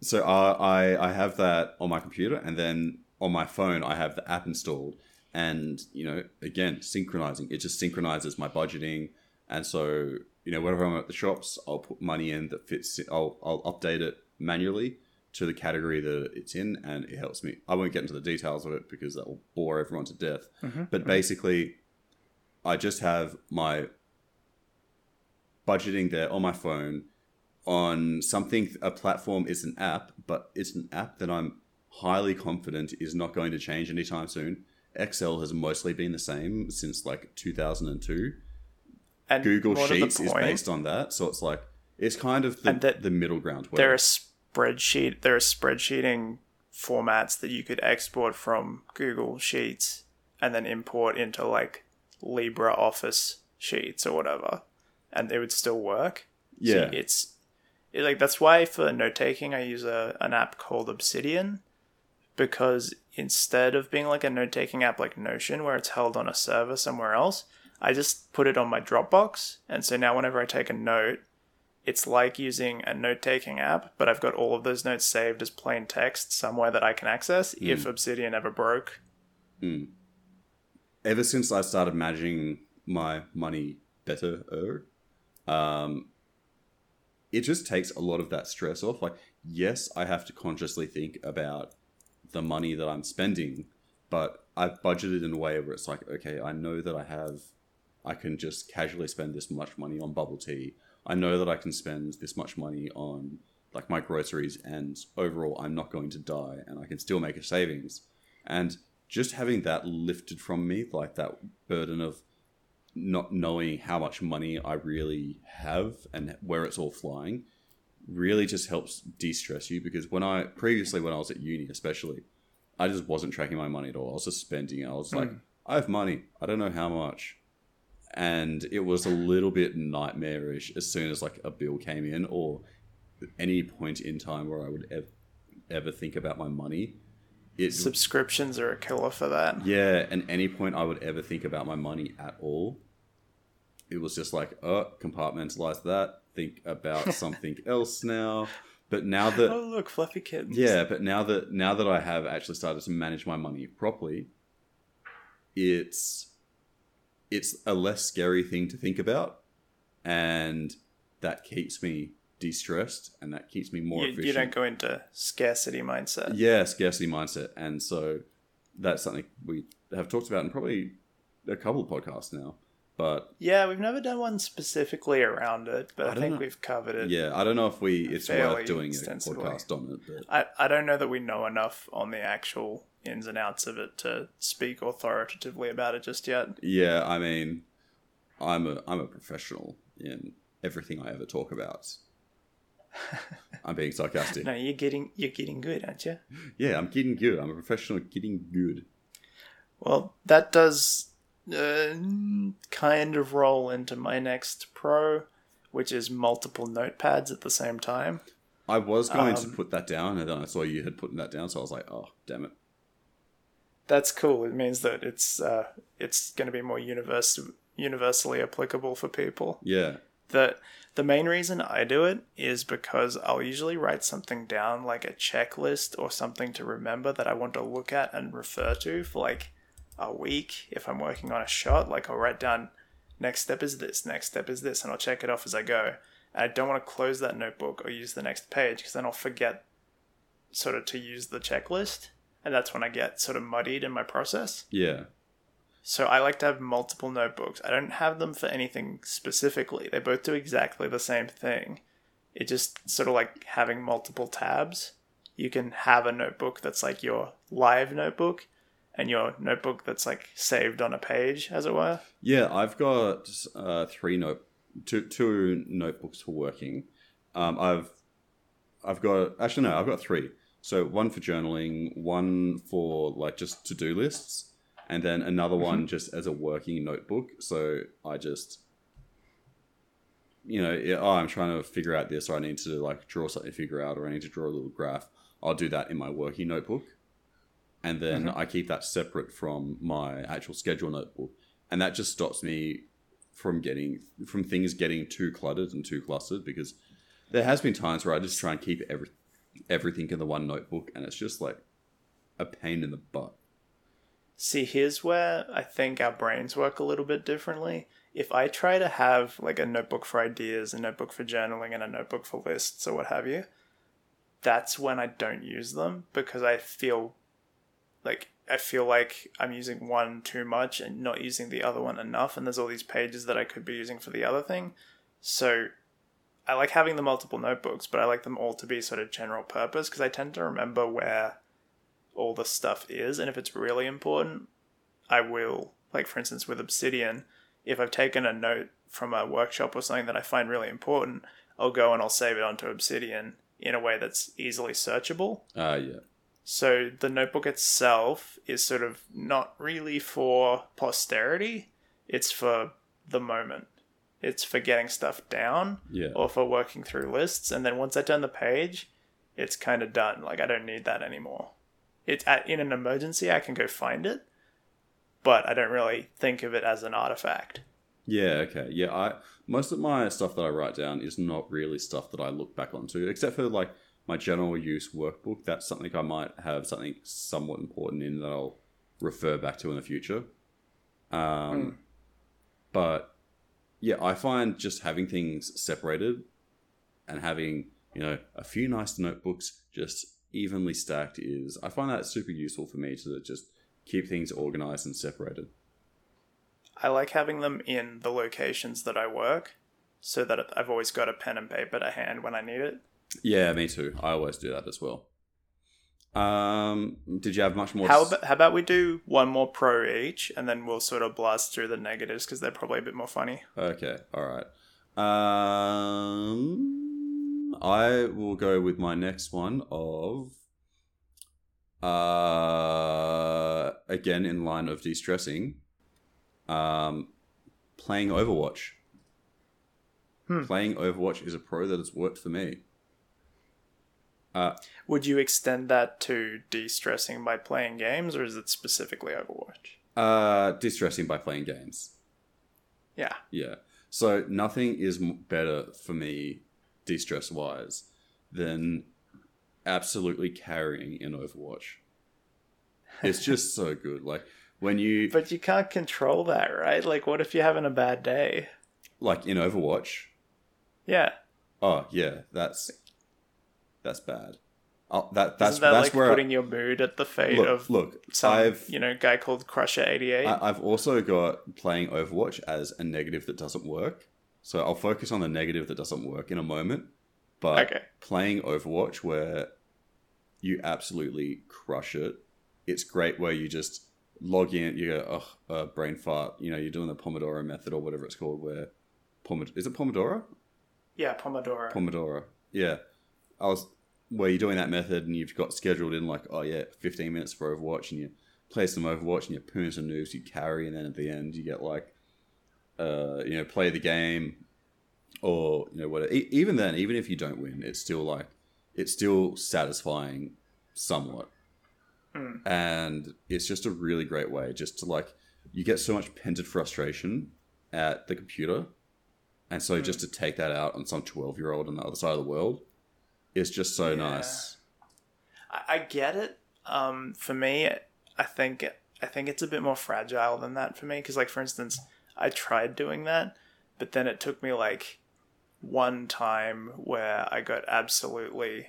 so I, I I have that on my computer, and then on my phone I have the app installed, and you know again synchronizing. It just synchronizes my budgeting, and so you know whenever I'm at the shops, I'll put money in that fits. I'll I'll update it manually to the category that it's in, and it helps me. I won't get into the details of it because that will bore everyone to death. Mhm. But basically, I just have my budgeting there on my phone on something a platform is an app but it's an app that i'm highly confident is not going to change anytime soon excel has mostly been the same since like 2002 And google more to the sheets is based on that so it's like it's kind of the, that the middle ground where There are spreadsheet. There are spreadsheeting formats that you could export from Google Sheets and then import into like LibreOffice Sheets or whatever, and it would still work. So yeah it's it, like that's why for note taking I use a an app called Obsidian because instead of being like a note taking app like Notion where it's held on a server somewhere else, I just put it on my Dropbox, and so now whenever I take a note, it's like using a note taking app, but I've got all of those notes saved as plain text somewhere that I can access if hmm. Obsidian ever broke. Hmm. Ever since I started managing my money better, um, it just takes a lot of that stress off. Like, yes, I have to consciously think about the money that I'm spending, but I've budgeted in a way where it's like, okay, I know that I have, I can just casually spend this much money on bubble tea. I know that I can spend this much money on like my groceries, and overall, I'm not going to die, and I can still make a savings. And just having that lifted from me, like that burden of not knowing how much money I really have and where it's all flying, really just helps de-stress you. Because when I previously, when I was at uni, especially, I just wasn't tracking my money at all. I was just spending. it. I was like, hmm. I have money. I don't know how much. And it was a little bit nightmarish as soon as like a bill came in or any point in time where I would ever, ever think about my money. It, Subscriptions are a killer for that. yeah, and any point I would ever think about my money at all, it was just like, oh, compartmentalize that, think about something else now. But now that Oh look, fluffy kittens. yeah, but now that now that I have actually started to manage my money properly, it's it's a less scary thing to think about, and that keeps me de-stressed, and that keeps me more you, efficient. you don't go into scarcity mindset. Yeah, scarcity mindset, and so that's something we have talked about in probably a couple of podcasts now. But Yeah, we've never done one specifically around it, but I I, think know. we've covered it. yeah, I don't know if we it's worth doing a podcast on it. But I, I don't know that we know enough on the actual ins and outs of it to speak authoritatively about it just yet. yeah, I mean, I'm a I'm a professional in everything I ever talk about. I'm being sarcastic. No, you're getting you're getting good, aren't you? Yeah, I'm getting good. I'm a professional getting good. Well, that does uh, kind of roll into my next pro, which is multiple notepads at the same time. I was going to Um, put that down, and then I saw you had put that down, so I was like, oh, damn it. That's cool. It means that it's uh, it's going to be more universe universally applicable for people. Yeah. The the main reason I do it is because I'll usually write something down like a checklist or something to remember that I want to look at and refer to for like a week if I'm working on a shot. Like I'll write down next step is this next step is this and I'll check it off as I go. And I don't want to close that notebook or use the next page because then I'll forget sort of to use the checklist and that's when I get sort of muddied in my process. Yeah. So I like to have multiple notebooks. I don't have them for anything specifically. They both do exactly the same thing. It just sort of like having multiple tabs. You can have a notebook that's like your live notebook and your notebook that's like saved on a page, as it were. Yeah, I've got uh, three note, two two notebooks for working. Um, I've I've got actually no, I've got three. So one for journaling, one for like just to do lists, and then another mm-hmm. one just as a working notebook. So I just, you know, yeah, oh, I'm trying to figure out this, or I need to like draw something to figure out, or I need to draw a little graph. I'll do that in my working notebook, and then mm-hmm. I keep that separate from my actual schedule notebook, and that just stops me from getting from things getting too cluttered and too clustered because there has been times where I just try and keep every everything in the one notebook, and it's just like a pain in the butt. See, here's where I think our brains work a little bit differently. If I try to have like a notebook for ideas, a notebook for journaling, and a notebook for lists or what have you, that's when I don't use them because I feel like I feel like I'm using one too much and not using the other one enough, and there's all these pages that I could be using for the other thing. So I like having the multiple notebooks, but I like them all to be sort of general purpose because I tend to remember where all the stuff is, and if it's really important, I will. Like for instance, with Obsidian, if I've taken a note from a workshop or something that I find really important, I'll go and I'll save it onto Obsidian in a way that's easily searchable. Uh yeah. So the notebook itself is sort of not really for posterity, it's for the moment. It's for getting stuff down Yeah. or for working through lists. And then once I turn the page, it's kind of done. Like I don't need that anymore. It's at, in an emergency, I can go find it, but I don't really think of it as an artifact. Yeah, okay. Yeah, I most of my stuff that I write down is not really stuff that I look back onto, except for like my general use workbook. That's something I might have something somewhat important in that I'll refer back to in the future. Um, But yeah, I find just having things separated and having you know a few nice notebooks just evenly stacked is I find that super useful for me to just keep things organized and separated. I like having them in the locations that I work so that I've always got a pen and paper to hand when I need it. Yeah, me too. I always do that as well. Um, did you have much more? How about, how about we do one more pro each and then we'll sort of blast through the negatives because they're probably a bit more funny. Okay, all right. Um, I will go with my next one of. Uh, again in line of de-stressing. Um, playing Overwatch. Hmm. Playing Overwatch is a pro that has worked for me. Uh, Would you extend that to de-stressing by playing games or is it specifically Overwatch? uh, de-stressing by playing games. Yeah. Yeah. So nothing is better for me, de-stress wise, than absolutely carrying in Overwatch. It's just so good. Like when you But you can't control that, right? Like what if you're having a bad day? like in Overwatch. Yeah. Oh yeah, that's that's bad. Oh, that that's Isn't that that's like where putting your mood at the fate look of look. some I've you know guy called Crusher eighty eight? I've also got playing Overwatch as a negative that doesn't work. So I'll focus on the negative that doesn't work in a moment. But Okay. playing Overwatch where you absolutely crush it, it's great where you just log in, you go, oh, uh, brain fart. You know, you're doing the Pomodoro method or whatever it's called, where Pomodoro, is it Pomodoro? Yeah, Pomodoro. Pomodoro. Yeah, I was where you're doing that method and you've got scheduled in like, oh yeah, 15 minutes for Overwatch, and you play some Overwatch and you poon some moves, you carry, and then at the end you get like, uh, you know, play the game, or you know, whatever. E- even then, even if you don't win, it's still like, it's still satisfying somewhat, Mm. and it's just a really great way just to like, you get so much pented frustration at the computer. And so, Mm. just to take that out on some twelve-year-old on the other side of the world, is just so Yeah. nice. I, I get it. Um, for me, I think I think it's a bit more fragile than that for me because, like, for instance, I tried doing that, but then it took me like one time where I got absolutely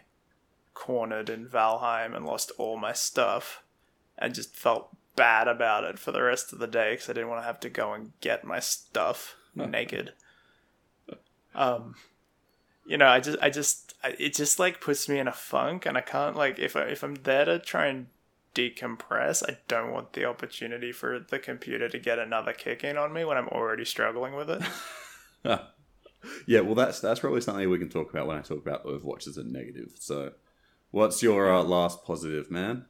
cornered in Valheim and lost all my stuff, and just felt bad about it for the rest of the day because I didn't want to have to go and get my stuff naked. Um, you know, I just, I just, I- it just like puts me in a funk, and I can't like if I if I'm there to try and decompress, I don't want the opportunity for the computer to get another kick in on me when I'm already struggling with it. yeah, well, that's that's probably something we can talk about when I talk about Overwatch as a negative. So, what's your uh, last positive, man?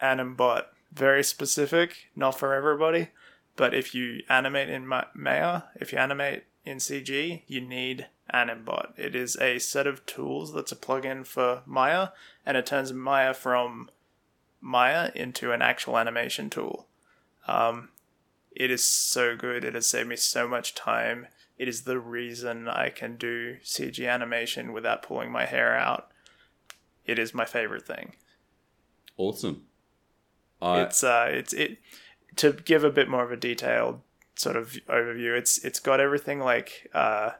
Animbot, very specific, not for everybody, but if you animate in Ma- Maya, if you animate in CG, you need Animbot. It is a set of tools that's a plugin for Maya, and it turns Maya from Maya into an actual animation tool. Um, it is so good. It has saved me so much time. It is the reason I can do CG animation without pulling my hair out. It is my favorite thing. Awesome. I it's uh, it's it to give a bit more of a detailed sort of overview. It's it's got everything like uh,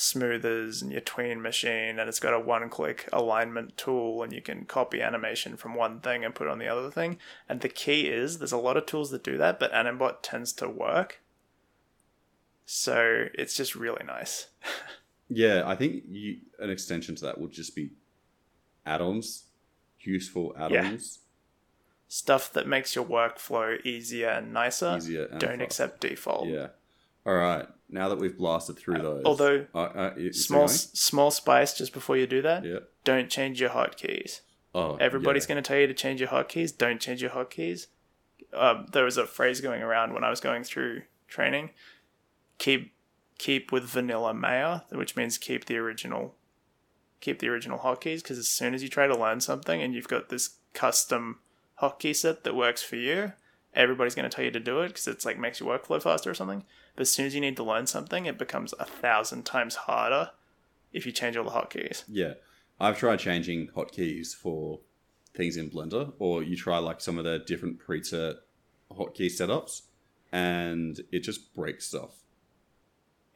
smoothers and your tween machine, and it's got a one-click alignment tool, and you can copy animation from one thing and put it on the other thing. And the key is there's a lot of tools that do that, but Animbot tends to work. So it's just really nice. yeah, I think you, an extension to that would just be add-ons, useful add-ons, Stuff that makes your workflow easier and nicer. easier. And don't accept default. Yeah. All right. Now that we've blasted through those, although uh, uh, Small small spice just before you do that. yeah. Don't change your hotkeys. Oh, Everybody's yeah. going to tell you to change your hotkeys. Don't change your hotkeys. Um, there was a phrase going around when I was going through training. Keep keep with vanilla Maya, which means keep the original keep the original hotkeys. Because as soon as you try to learn something and you've got this custom hotkey set that works for you, everybody's going to tell you to do it because it's like makes your workflow faster or something. But as soon as you need to learn something, it becomes a thousand times harder if you change all the hotkeys. Yeah, I've tried changing hotkeys for things in Blender, or you try like some of the different preset hotkey setups, and it just breaks stuff.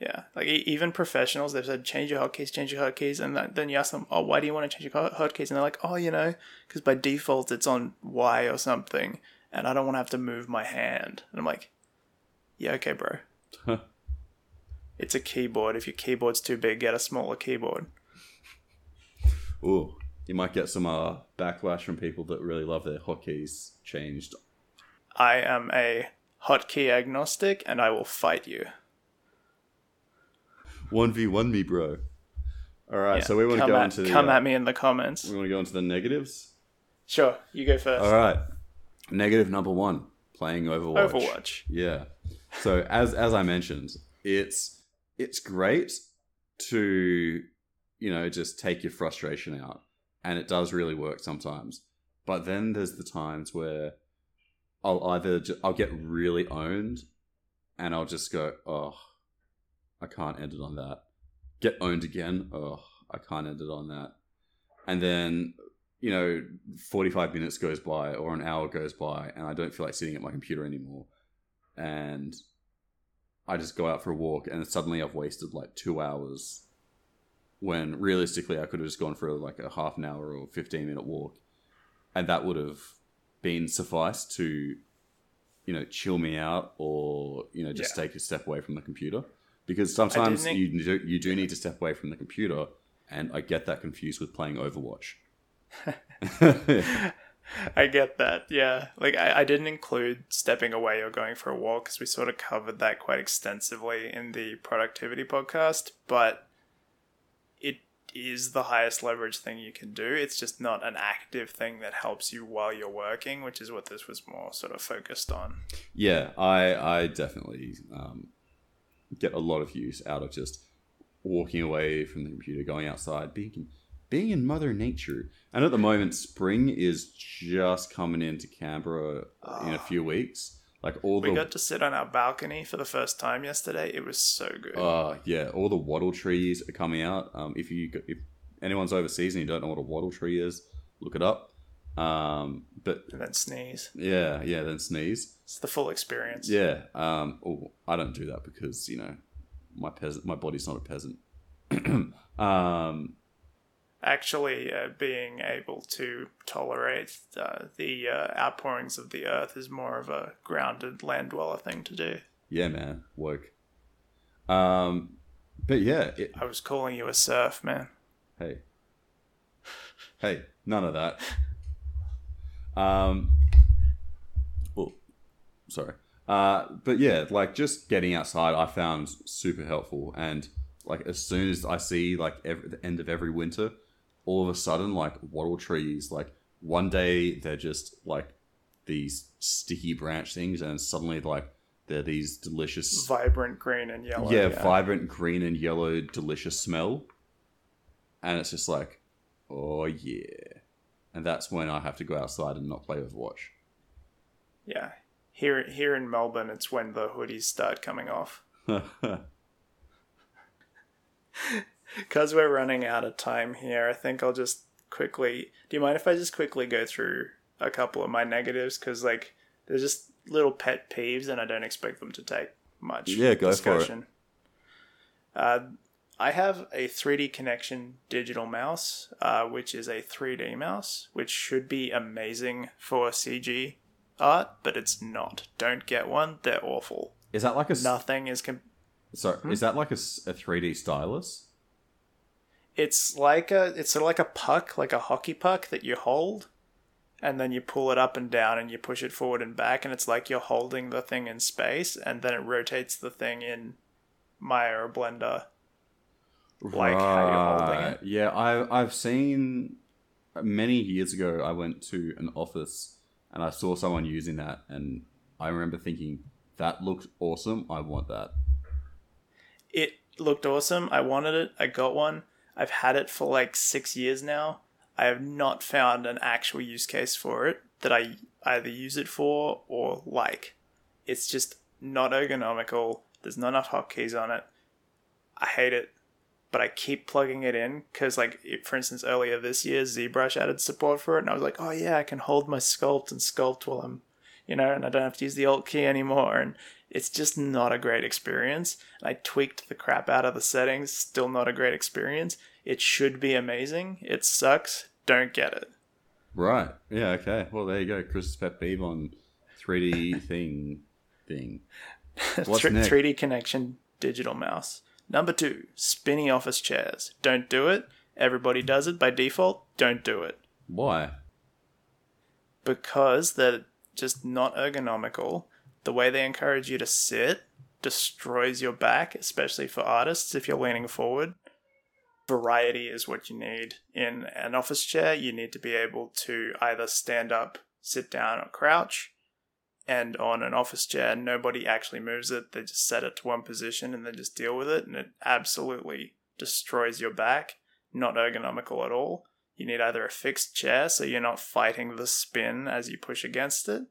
Yeah, like even professionals, they've said change your hotkeys, change your hotkeys, and that, then you ask them, oh, why do you want to change your hotkeys? And they're like, oh, you know, because by default it's on Y or something, and I don't want to have to move my hand. And I'm like, yeah, okay, bro. It's a keyboard. If your keyboard's too big, get a smaller keyboard. Ooh, you might get some uh, backlash from people that really love their hotkeys changed. I am a hotkey agnostic, and I will fight you. One v one me, bro. All right, Yeah, so we want to go at, into the come uh, at me in the comments. we want to go into the negatives. Sure, you go first. All right, negative number one: playing Overwatch. Overwatch. Yeah. So as as I mentioned, it's it's great to you know just take your frustration out, and it does really work sometimes. But then there's the times where I'll either ju- I'll get really owned, and I'll just go, oh, I can't end it on that. Get owned again, oh, I can't end it on that. And then you know, 45 minutes goes by or an hour goes by and I don't feel like sitting at my computer anymore. And I just go out for a walk and suddenly I've wasted like two hours when realistically I could have just gone for like a half an hour or 15 minute walk. And that would have been suffice to, you know, chill me out or, you know, just Yeah. take a step away from the computer. Because sometimes think- you do, you do need to step away from the computer. And I get that confused with playing Overwatch. I get that. Yeah. Like, I, I didn't include stepping away or going for a walk because we sort of covered that quite extensively in the productivity podcast, but it is the highest leverage thing you can do. It's just not an active thing that helps you while you're working, which is what this was more sort of focused on. Yeah, I I definitely um, get a lot of use out of just walking away from the computer, going outside, being in, being in Mother Nature. And at the moment, spring is just coming into Canberra in a few weeks. Like all We the got to sit on our balcony for the first time yesterday. It was so good. uh yeah, all the wattle trees are coming out. Um, if you if anyone's overseas and you don't know what a wattle tree is, look it up. Um, but and then sneeze. yeah, yeah, then sneeze. It's the full experience. Yeah. Um. Oh, I don't do that because you know, my peasant, my body's not a peasant. um. Actually, uh, being able to tolerate uh, the uh, outpourings of the earth is more of a grounded land dweller thing to do. Yeah, man. Woke. Um. But yeah. It, I was calling you a surf man. hey. Hey. None of that. Um. Oh, sorry. Uh. But yeah, like just getting outside, I found super helpful, and like as soon as I see like every, the end of every winter, all of a sudden like wattle trees, like one day they're just like these sticky branch things, and suddenly like they're these delicious Vibrant green and yellow. yeah, vibrant green and yellow, delicious smell. And it's just like, oh yeah. And that's when I have to go outside and not play Overwatch. Yeah. Here, here in Melbourne, it's when the hoodies start coming off. Because we're running out of time here, I think I'll just quickly. Do you mind if I just quickly go through a couple of my negatives? Because, like, they're just little pet peeves, and I don't expect them to take much Yeah, go for it. Uh, I have a 3Dconnexion digital mouse, uh, which is a 3D mouse, which should be amazing for CG art, but it's not. Don't get one; they're awful. is that like a Nothing is. Com- sorry? Is that like a, a 3D stylus? It's like a it's sort of like a puck, like a hockey puck that you hold, and then you pull it up and down and you push it forward and back, and it's like you're holding the thing in space, and then it rotates the thing in Maya or Blender. Like how you're holding it. Yeah, I I've seen many years ago. I went to an office and I saw someone using that, and I remember thinking that looks awesome. I want that. It looked awesome. I wanted it. I got one. I've had it for like six years now. I have not found an actual use case for it that I either use it for or like. It's just not ergonomical. There's not enough hotkeys on it. I hate it, but I keep plugging it in because, like, it, for instance, earlier this year, ZBrush added support for it, and I was like, oh yeah, I can hold my sculpt and sculpt while I'm, you know, and I don't have to use the Alt key anymore. And it's just not a great experience. I tweaked the crap out of the settings, still not a great experience. It should be amazing. It sucks. Don't get it. Right. Yeah. Okay. Well, there you go. Chris's pet peeve on 3D thing thing. What's next? 3D connection digital mouse. Number two, spinny office chairs. Don't do it. Everybody does it by default. Don't do it. Why? because they're just not ergonomical. The way they encourage you to sit destroys your back, especially for artists if you're leaning forward. Variety is what you need. In an office chair, you need to be able to either stand up, sit down, or crouch. And on an office chair, nobody actually moves it. They just set it to one position and then just deal with it. And it absolutely destroys your back. Not ergonomical at all. You need either a fixed chair so you're not fighting the spin as you push against it,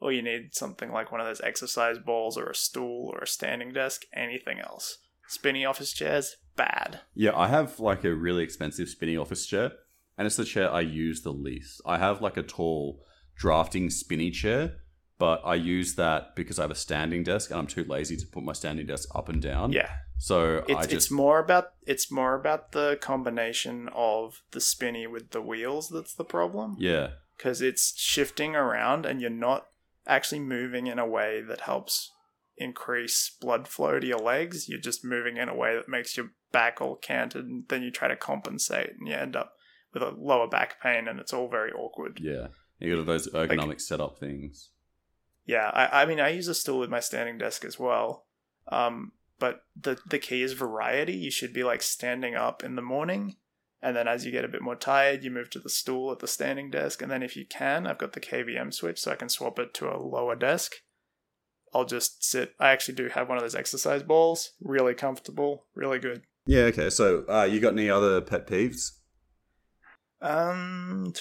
or you need something like one of those exercise balls or a stool or a standing desk, anything else. Spinny office chairs, bad. Yeah, I have like a really expensive spinny office chair, and it's the chair I use the least. I have like a tall drafting spinny chair, but I use that because I have a standing desk and I'm too lazy to put my standing desk up and down. Yeah. So It's, I just it's more about it's more about the combination of the spinny with the wheels that's the problem. yeah. because it's shifting around and you're not actually moving in a way that helps increase blood flow to your legs. You're just moving in a way that makes your back all canted, and then you try to compensate, and you end up with a lower back pain, and it's all very awkward. Yeah. You got to those ergonomic setup things. Yeah, I, I mean, I use a stool with my standing desk as well. Um, but the the key is variety. You should be like standing up in the morning, and then as you get a bit more tired, you move to the stool at the standing desk. And then if you can, I've got the KVM switch, so I can swap it to a lower desk. I'll just sit. I actually do have one of those exercise balls. Really comfortable, really good. Yeah. Okay. So, uh, you got any other pet peeves? Um.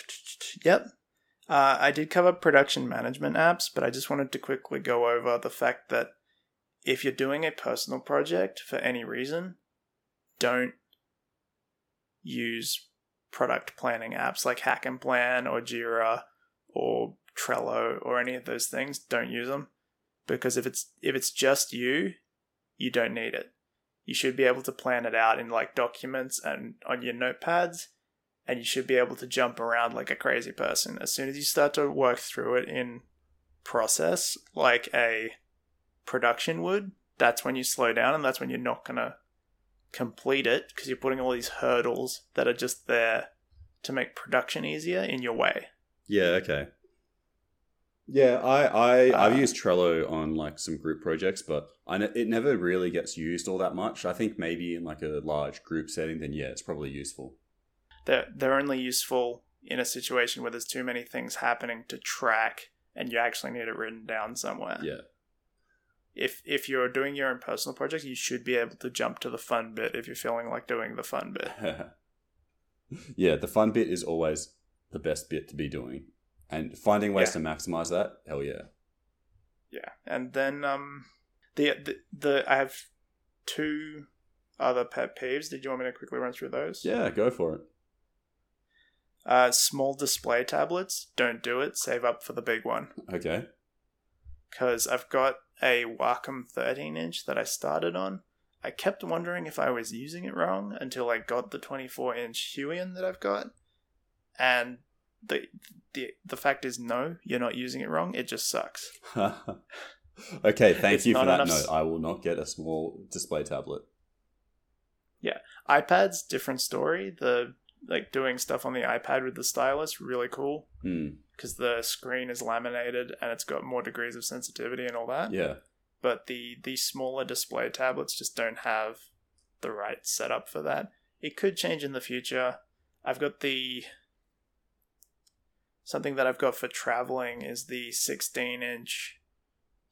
Yep. Uh, I did cover production management apps, but I just wanted to quickly go over the fact that if you're doing a personal project for any reason, don't use product planning apps like HacknPlan or Jira or Trello or any of those things. Don't use them because if it's if it's just you, you don't need it. You should be able to plan it out in like documents and on your notepads and you should be able to jump around like a crazy person. As soon as you start to work through it in process like a production would, that's when you slow down and that's when you're not going to complete it because you're putting all these hurdles that are just there to make production easier in your way. Yeah. Okay. Yeah, I, I Uh, I've used Trello on like some group projects, but I ne- it never really gets used all that much. I think maybe in like a large group setting, then yeah, it's probably useful. They're, they're only useful in a situation where there's too many things happening to track and you actually need it written down somewhere. Yeah. If if you're doing your own personal project, you should be able to jump to the fun bit if you're feeling like doing the fun bit. yeah, the fun bit is always the best bit to be doing, and finding ways Yeah. to maximize that. Hell yeah. Yeah, and then um, the, the the I have two other pet peeves. Did you want me to quickly run through those? Yeah, go for it. Uh, small display tablets. Don't do it. Save up for the big one. Okay. Because I've got a Wacom 13 inch that I started on. I kept wondering if I was using it wrong until I got the 24 inch Huion that I've got, and the the the fact is no, you're not using it wrong. It just sucks. okay, thank It's you for that enough note. I will not get a small display tablet. Yeah, iPad's different story. The like doing stuff on the iPad with the stylus really cool Hmm. Because the screen is laminated and it's got more degrees of sensitivity and all that. Yeah. But the the smaller display tablets just don't have the right setup for that. It could change in the future. I've got the something that I've got for traveling is the 16 inch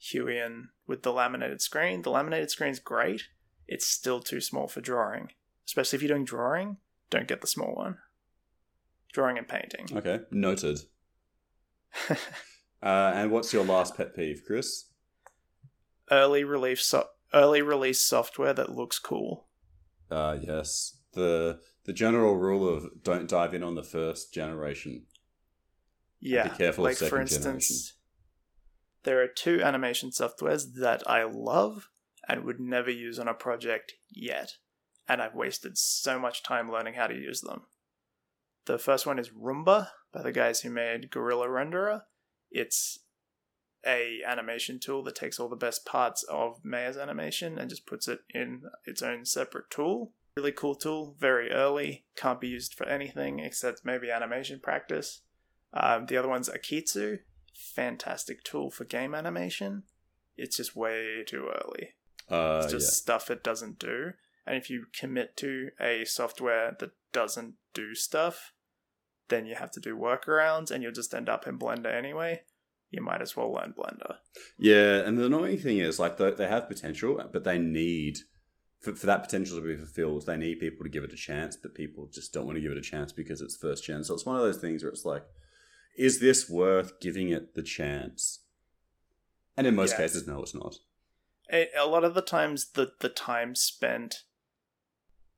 Huion with the laminated screen. The laminated screen's great. It's still too small for drawing, especially if you're doing drawing. Don't get the small one. Drawing and painting. Okay. Noted. Uh, and what's your last pet peeve, Chris? early release so- early release software that looks cool. Uh, yes. The the general rule of don't dive in on the first generation. Yeah, Be careful of like for second instance, generation. there are two animation softwares that I love and would never use on a project yet, and I've wasted so much time learning how to use them. The first one is Rumba by the guys who made Guerilla Renderer. It's a animation tool that takes all the best parts of Maya's animation and just puts it in its own separate tool. Really cool tool, very early, can't be used for anything except maybe animation practice. Um, the other one's Akeytsu, fantastic tool for game animation. It's just way too early. Uh, It's just stuff it doesn't do. And if you commit to a software that doesn't do stuff, then you have to do workarounds and you'll just end up in Blender anyway. You might as well learn Blender. Yeah, and the annoying thing is, like, they, they have potential, but they need for, for that potential to be fulfilled. They need people to give it a chance, but people just don't want to give it a chance because it's first gen. So it's one of those things where it's like, is this worth giving it the chance? And in most Yeah. cases, no, it's not. a, a lot of the times the the time spent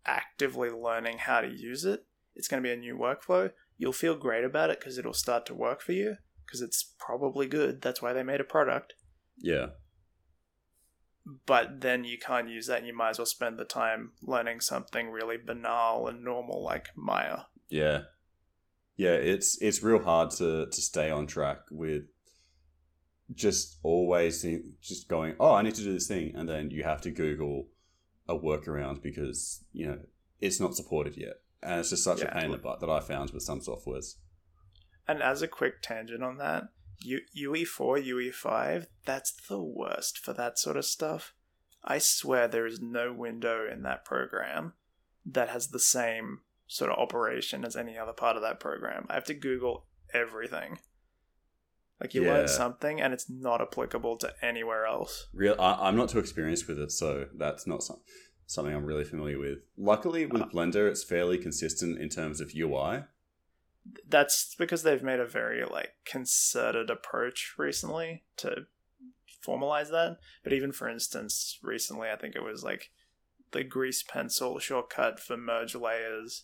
actively learning how to use it it's going to be a new workflow you'll feel great about it because it'll start to work for you because it's probably good that's why they made a product Yeah, but then you can't use that and you might as well spend the time learning something really banal and normal like maya yeah, yeah. It's it's real hard to to stay on track with just always think, just going. Oh, I need to do this thing, and then you have to Google a workaround because you know it's not supported yet, and it's just such Yeah. a pain in the butt that I found with some softwares. And as a quick tangent on that, U- UE4, UE5, that's the worst for that sort of stuff. I swear there is no window in that program that has the same sort of operation as any other part of that program. I have to Google everything. Like you learn something and it's not applicable to anywhere else. Real, I, I'm not too experienced with it, so that's not some, something I'm really familiar with. Luckily, with Uh. Blender, it's fairly consistent in terms of UI. That's because they've made a very like concerted approach recently to formalize that. But even for instance, recently I think it was like the grease pencil shortcut for merge layers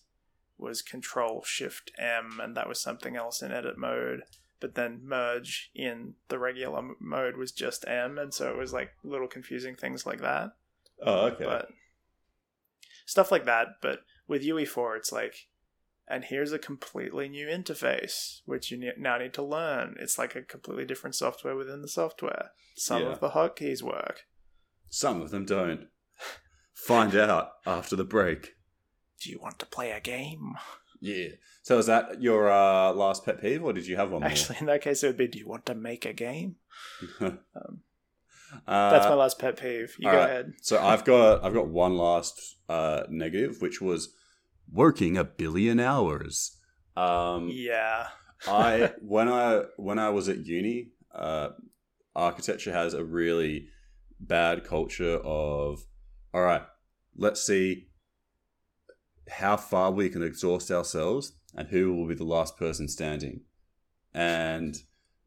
was control shift M and that was something else in edit mode. But then merge in the regular mode was just M and so it was like little confusing things like that. Oh, okay. But stuff like that. But with UE4, it's like, and here's a completely new interface, which you ne- now need to learn. It's like a completely different software within the software. Some Yeah. of the hotkeys work. Some of them don't. Find out after the break. Do you want to play a game? Yeah. So is that your uh, last pet peeve, or did you have one more? Actually, in that case, it would be, do you want to make a game? uh, That's my last pet peeve. You go right. ahead. So I've got I've got one last uh, negative, which was working a billion hours. Um, Yeah. I when I when I was at uni, uh, architecture has a really bad culture of all right. Let's see how far we can exhaust ourselves and who will be the last person standing, and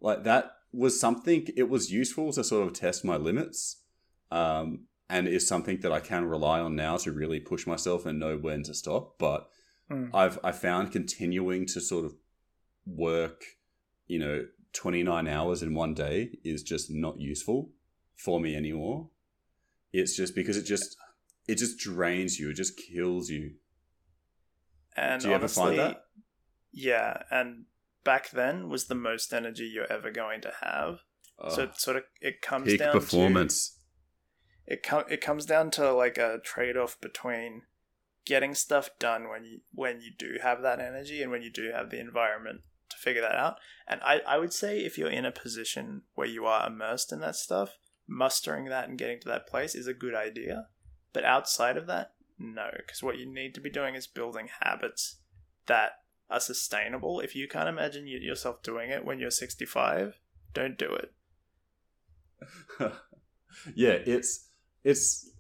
like that was something. It was useful to sort of test my limits, um, and is something that I can rely on now to really push myself and know when to stop. But Mm. I've I found continuing to sort of work, you know, 29 hours in one day is just not useful for me anymore. It's just because it just it just drains you, it just kills you. And Do you ever find that? yeah. And back then was the most energy you're ever going to have. so it sort of it comes down to performance. it com- it comes down to like a trade off between getting stuff done when you when you do have that energy and when you do have the environment to figure that out. And I, I would say if you're in a position where you are immersed in that stuff, mustering that and getting to that place is a good idea. But outside of that, no, because what you need to be doing is building habits that are sustainable. If you can't imagine yourself doing it when you're 65, don't do it. yeah, it's it's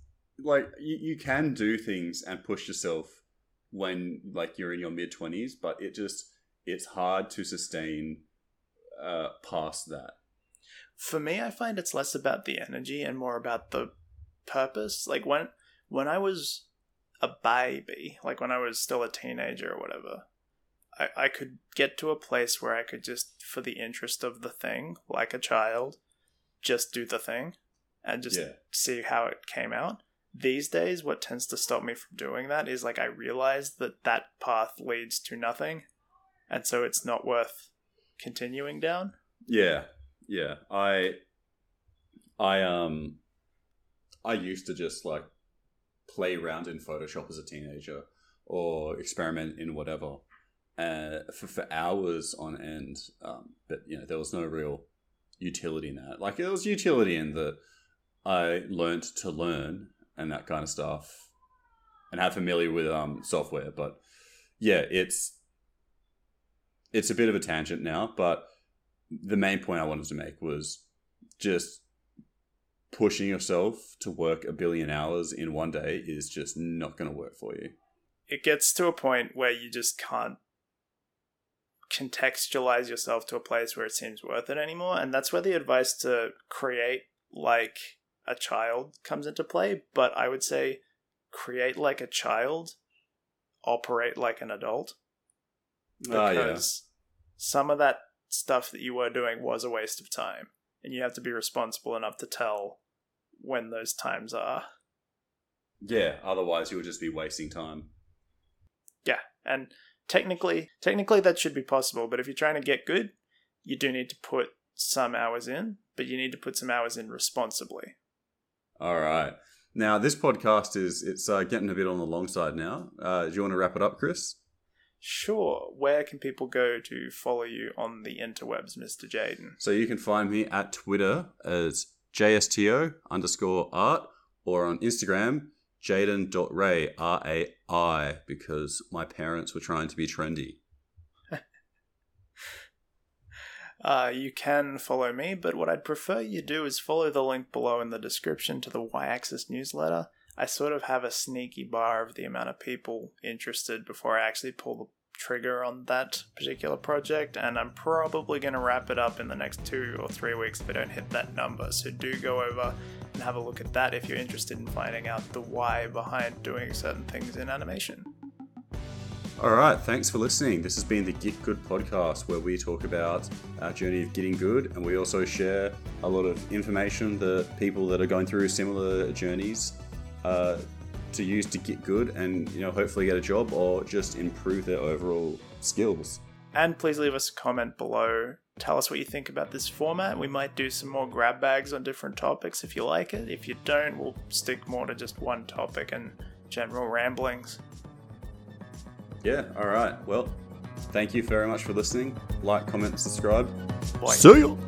like you, you can do things and push yourself when like you're in your mid 20s, but it just it's hard to sustain uh past that. for me i find it's less about the energy and more about the purpose like when when i was a baby like when i was still a teenager or whatever i i could get to a place where i could just for the interest of the thing like a child just do the thing and just Yeah. see how it came out these days what tends to stop me from doing that is like i realize that that path leads to nothing and so it's not worth continuing down Yeah, yeah. I, I um, I used to just like play around in Photoshop as a teenager or experiment in whatever, uh, for for hours on end. Um, but you know, there was no real utility in that. Like there was utility in that I learned to learn and that kind of stuff, and have familiar with um software. But yeah, it's it's a bit of a tangent now, but the main point I wanted to make was just pushing yourself to work a billion hours in one day is just not going to work for you. it gets to a point where you just can't contextualize yourself to a place where it seems worth it anymore. And that's where the advice to create like a child comes into play. But i would say create like a child operate like an adult. Ah, yeah. because some of that stuff that you were doing was a waste of time. And you have to be responsible enough to tell when those times are. Yeah, otherwise you'll just be wasting time. Yeah, and technically, technically that should be possible. But if you're trying to get good, you do need to put some hours in, but you need to put some hours in responsibly. All right. Now this podcast is it's uh, getting a bit on the long side now. Uh, do you want to wrap it up, Chris? Sure. Where can people go to follow you on the interwebs, Mr. Jaden? So you can find me at Twitter as JSTO underscore art or on Instagram, Jaden.rai, R A I, because my parents were trying to be trendy. Uh, you can follow me, but what I'd prefer you do is follow the link below in the description to the Y Axis newsletter. I sort of have a sneaky bar of the amount of people interested before I actually pull the trigger on that particular project, and I'm probably going to wrap it up in the next two or three weeks if I don't hit that number. So do go over and have a look at that if you're interested in finding out the why behind doing certain things in animation. All right, thanks for listening. This has been the Get Good podcast where we talk about our journey of getting good and we also share a lot of information that people that are going through similar journeys uh, to use to get good and you know hopefully get a job or just improve their overall skills. And please leave us a comment below. Tell us what you think about this format. We might do some more grab bags on different topics if you like it. If you don't, we'll stick more to just one topic and general ramblings. Yeah, all right. Well, thank you very much for listening. Like, comment, subscribe. Bye. See you.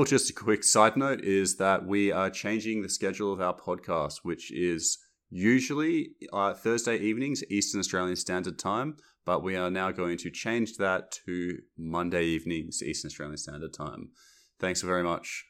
Hey, all, just a quick side note is that we are changing the schedule of our podcast, which is usually uh, Thursday evenings, Eastern Australian Standard Time, but we are now going to change that to Monday evenings, Eastern Australian Standard Time. Thanks very much.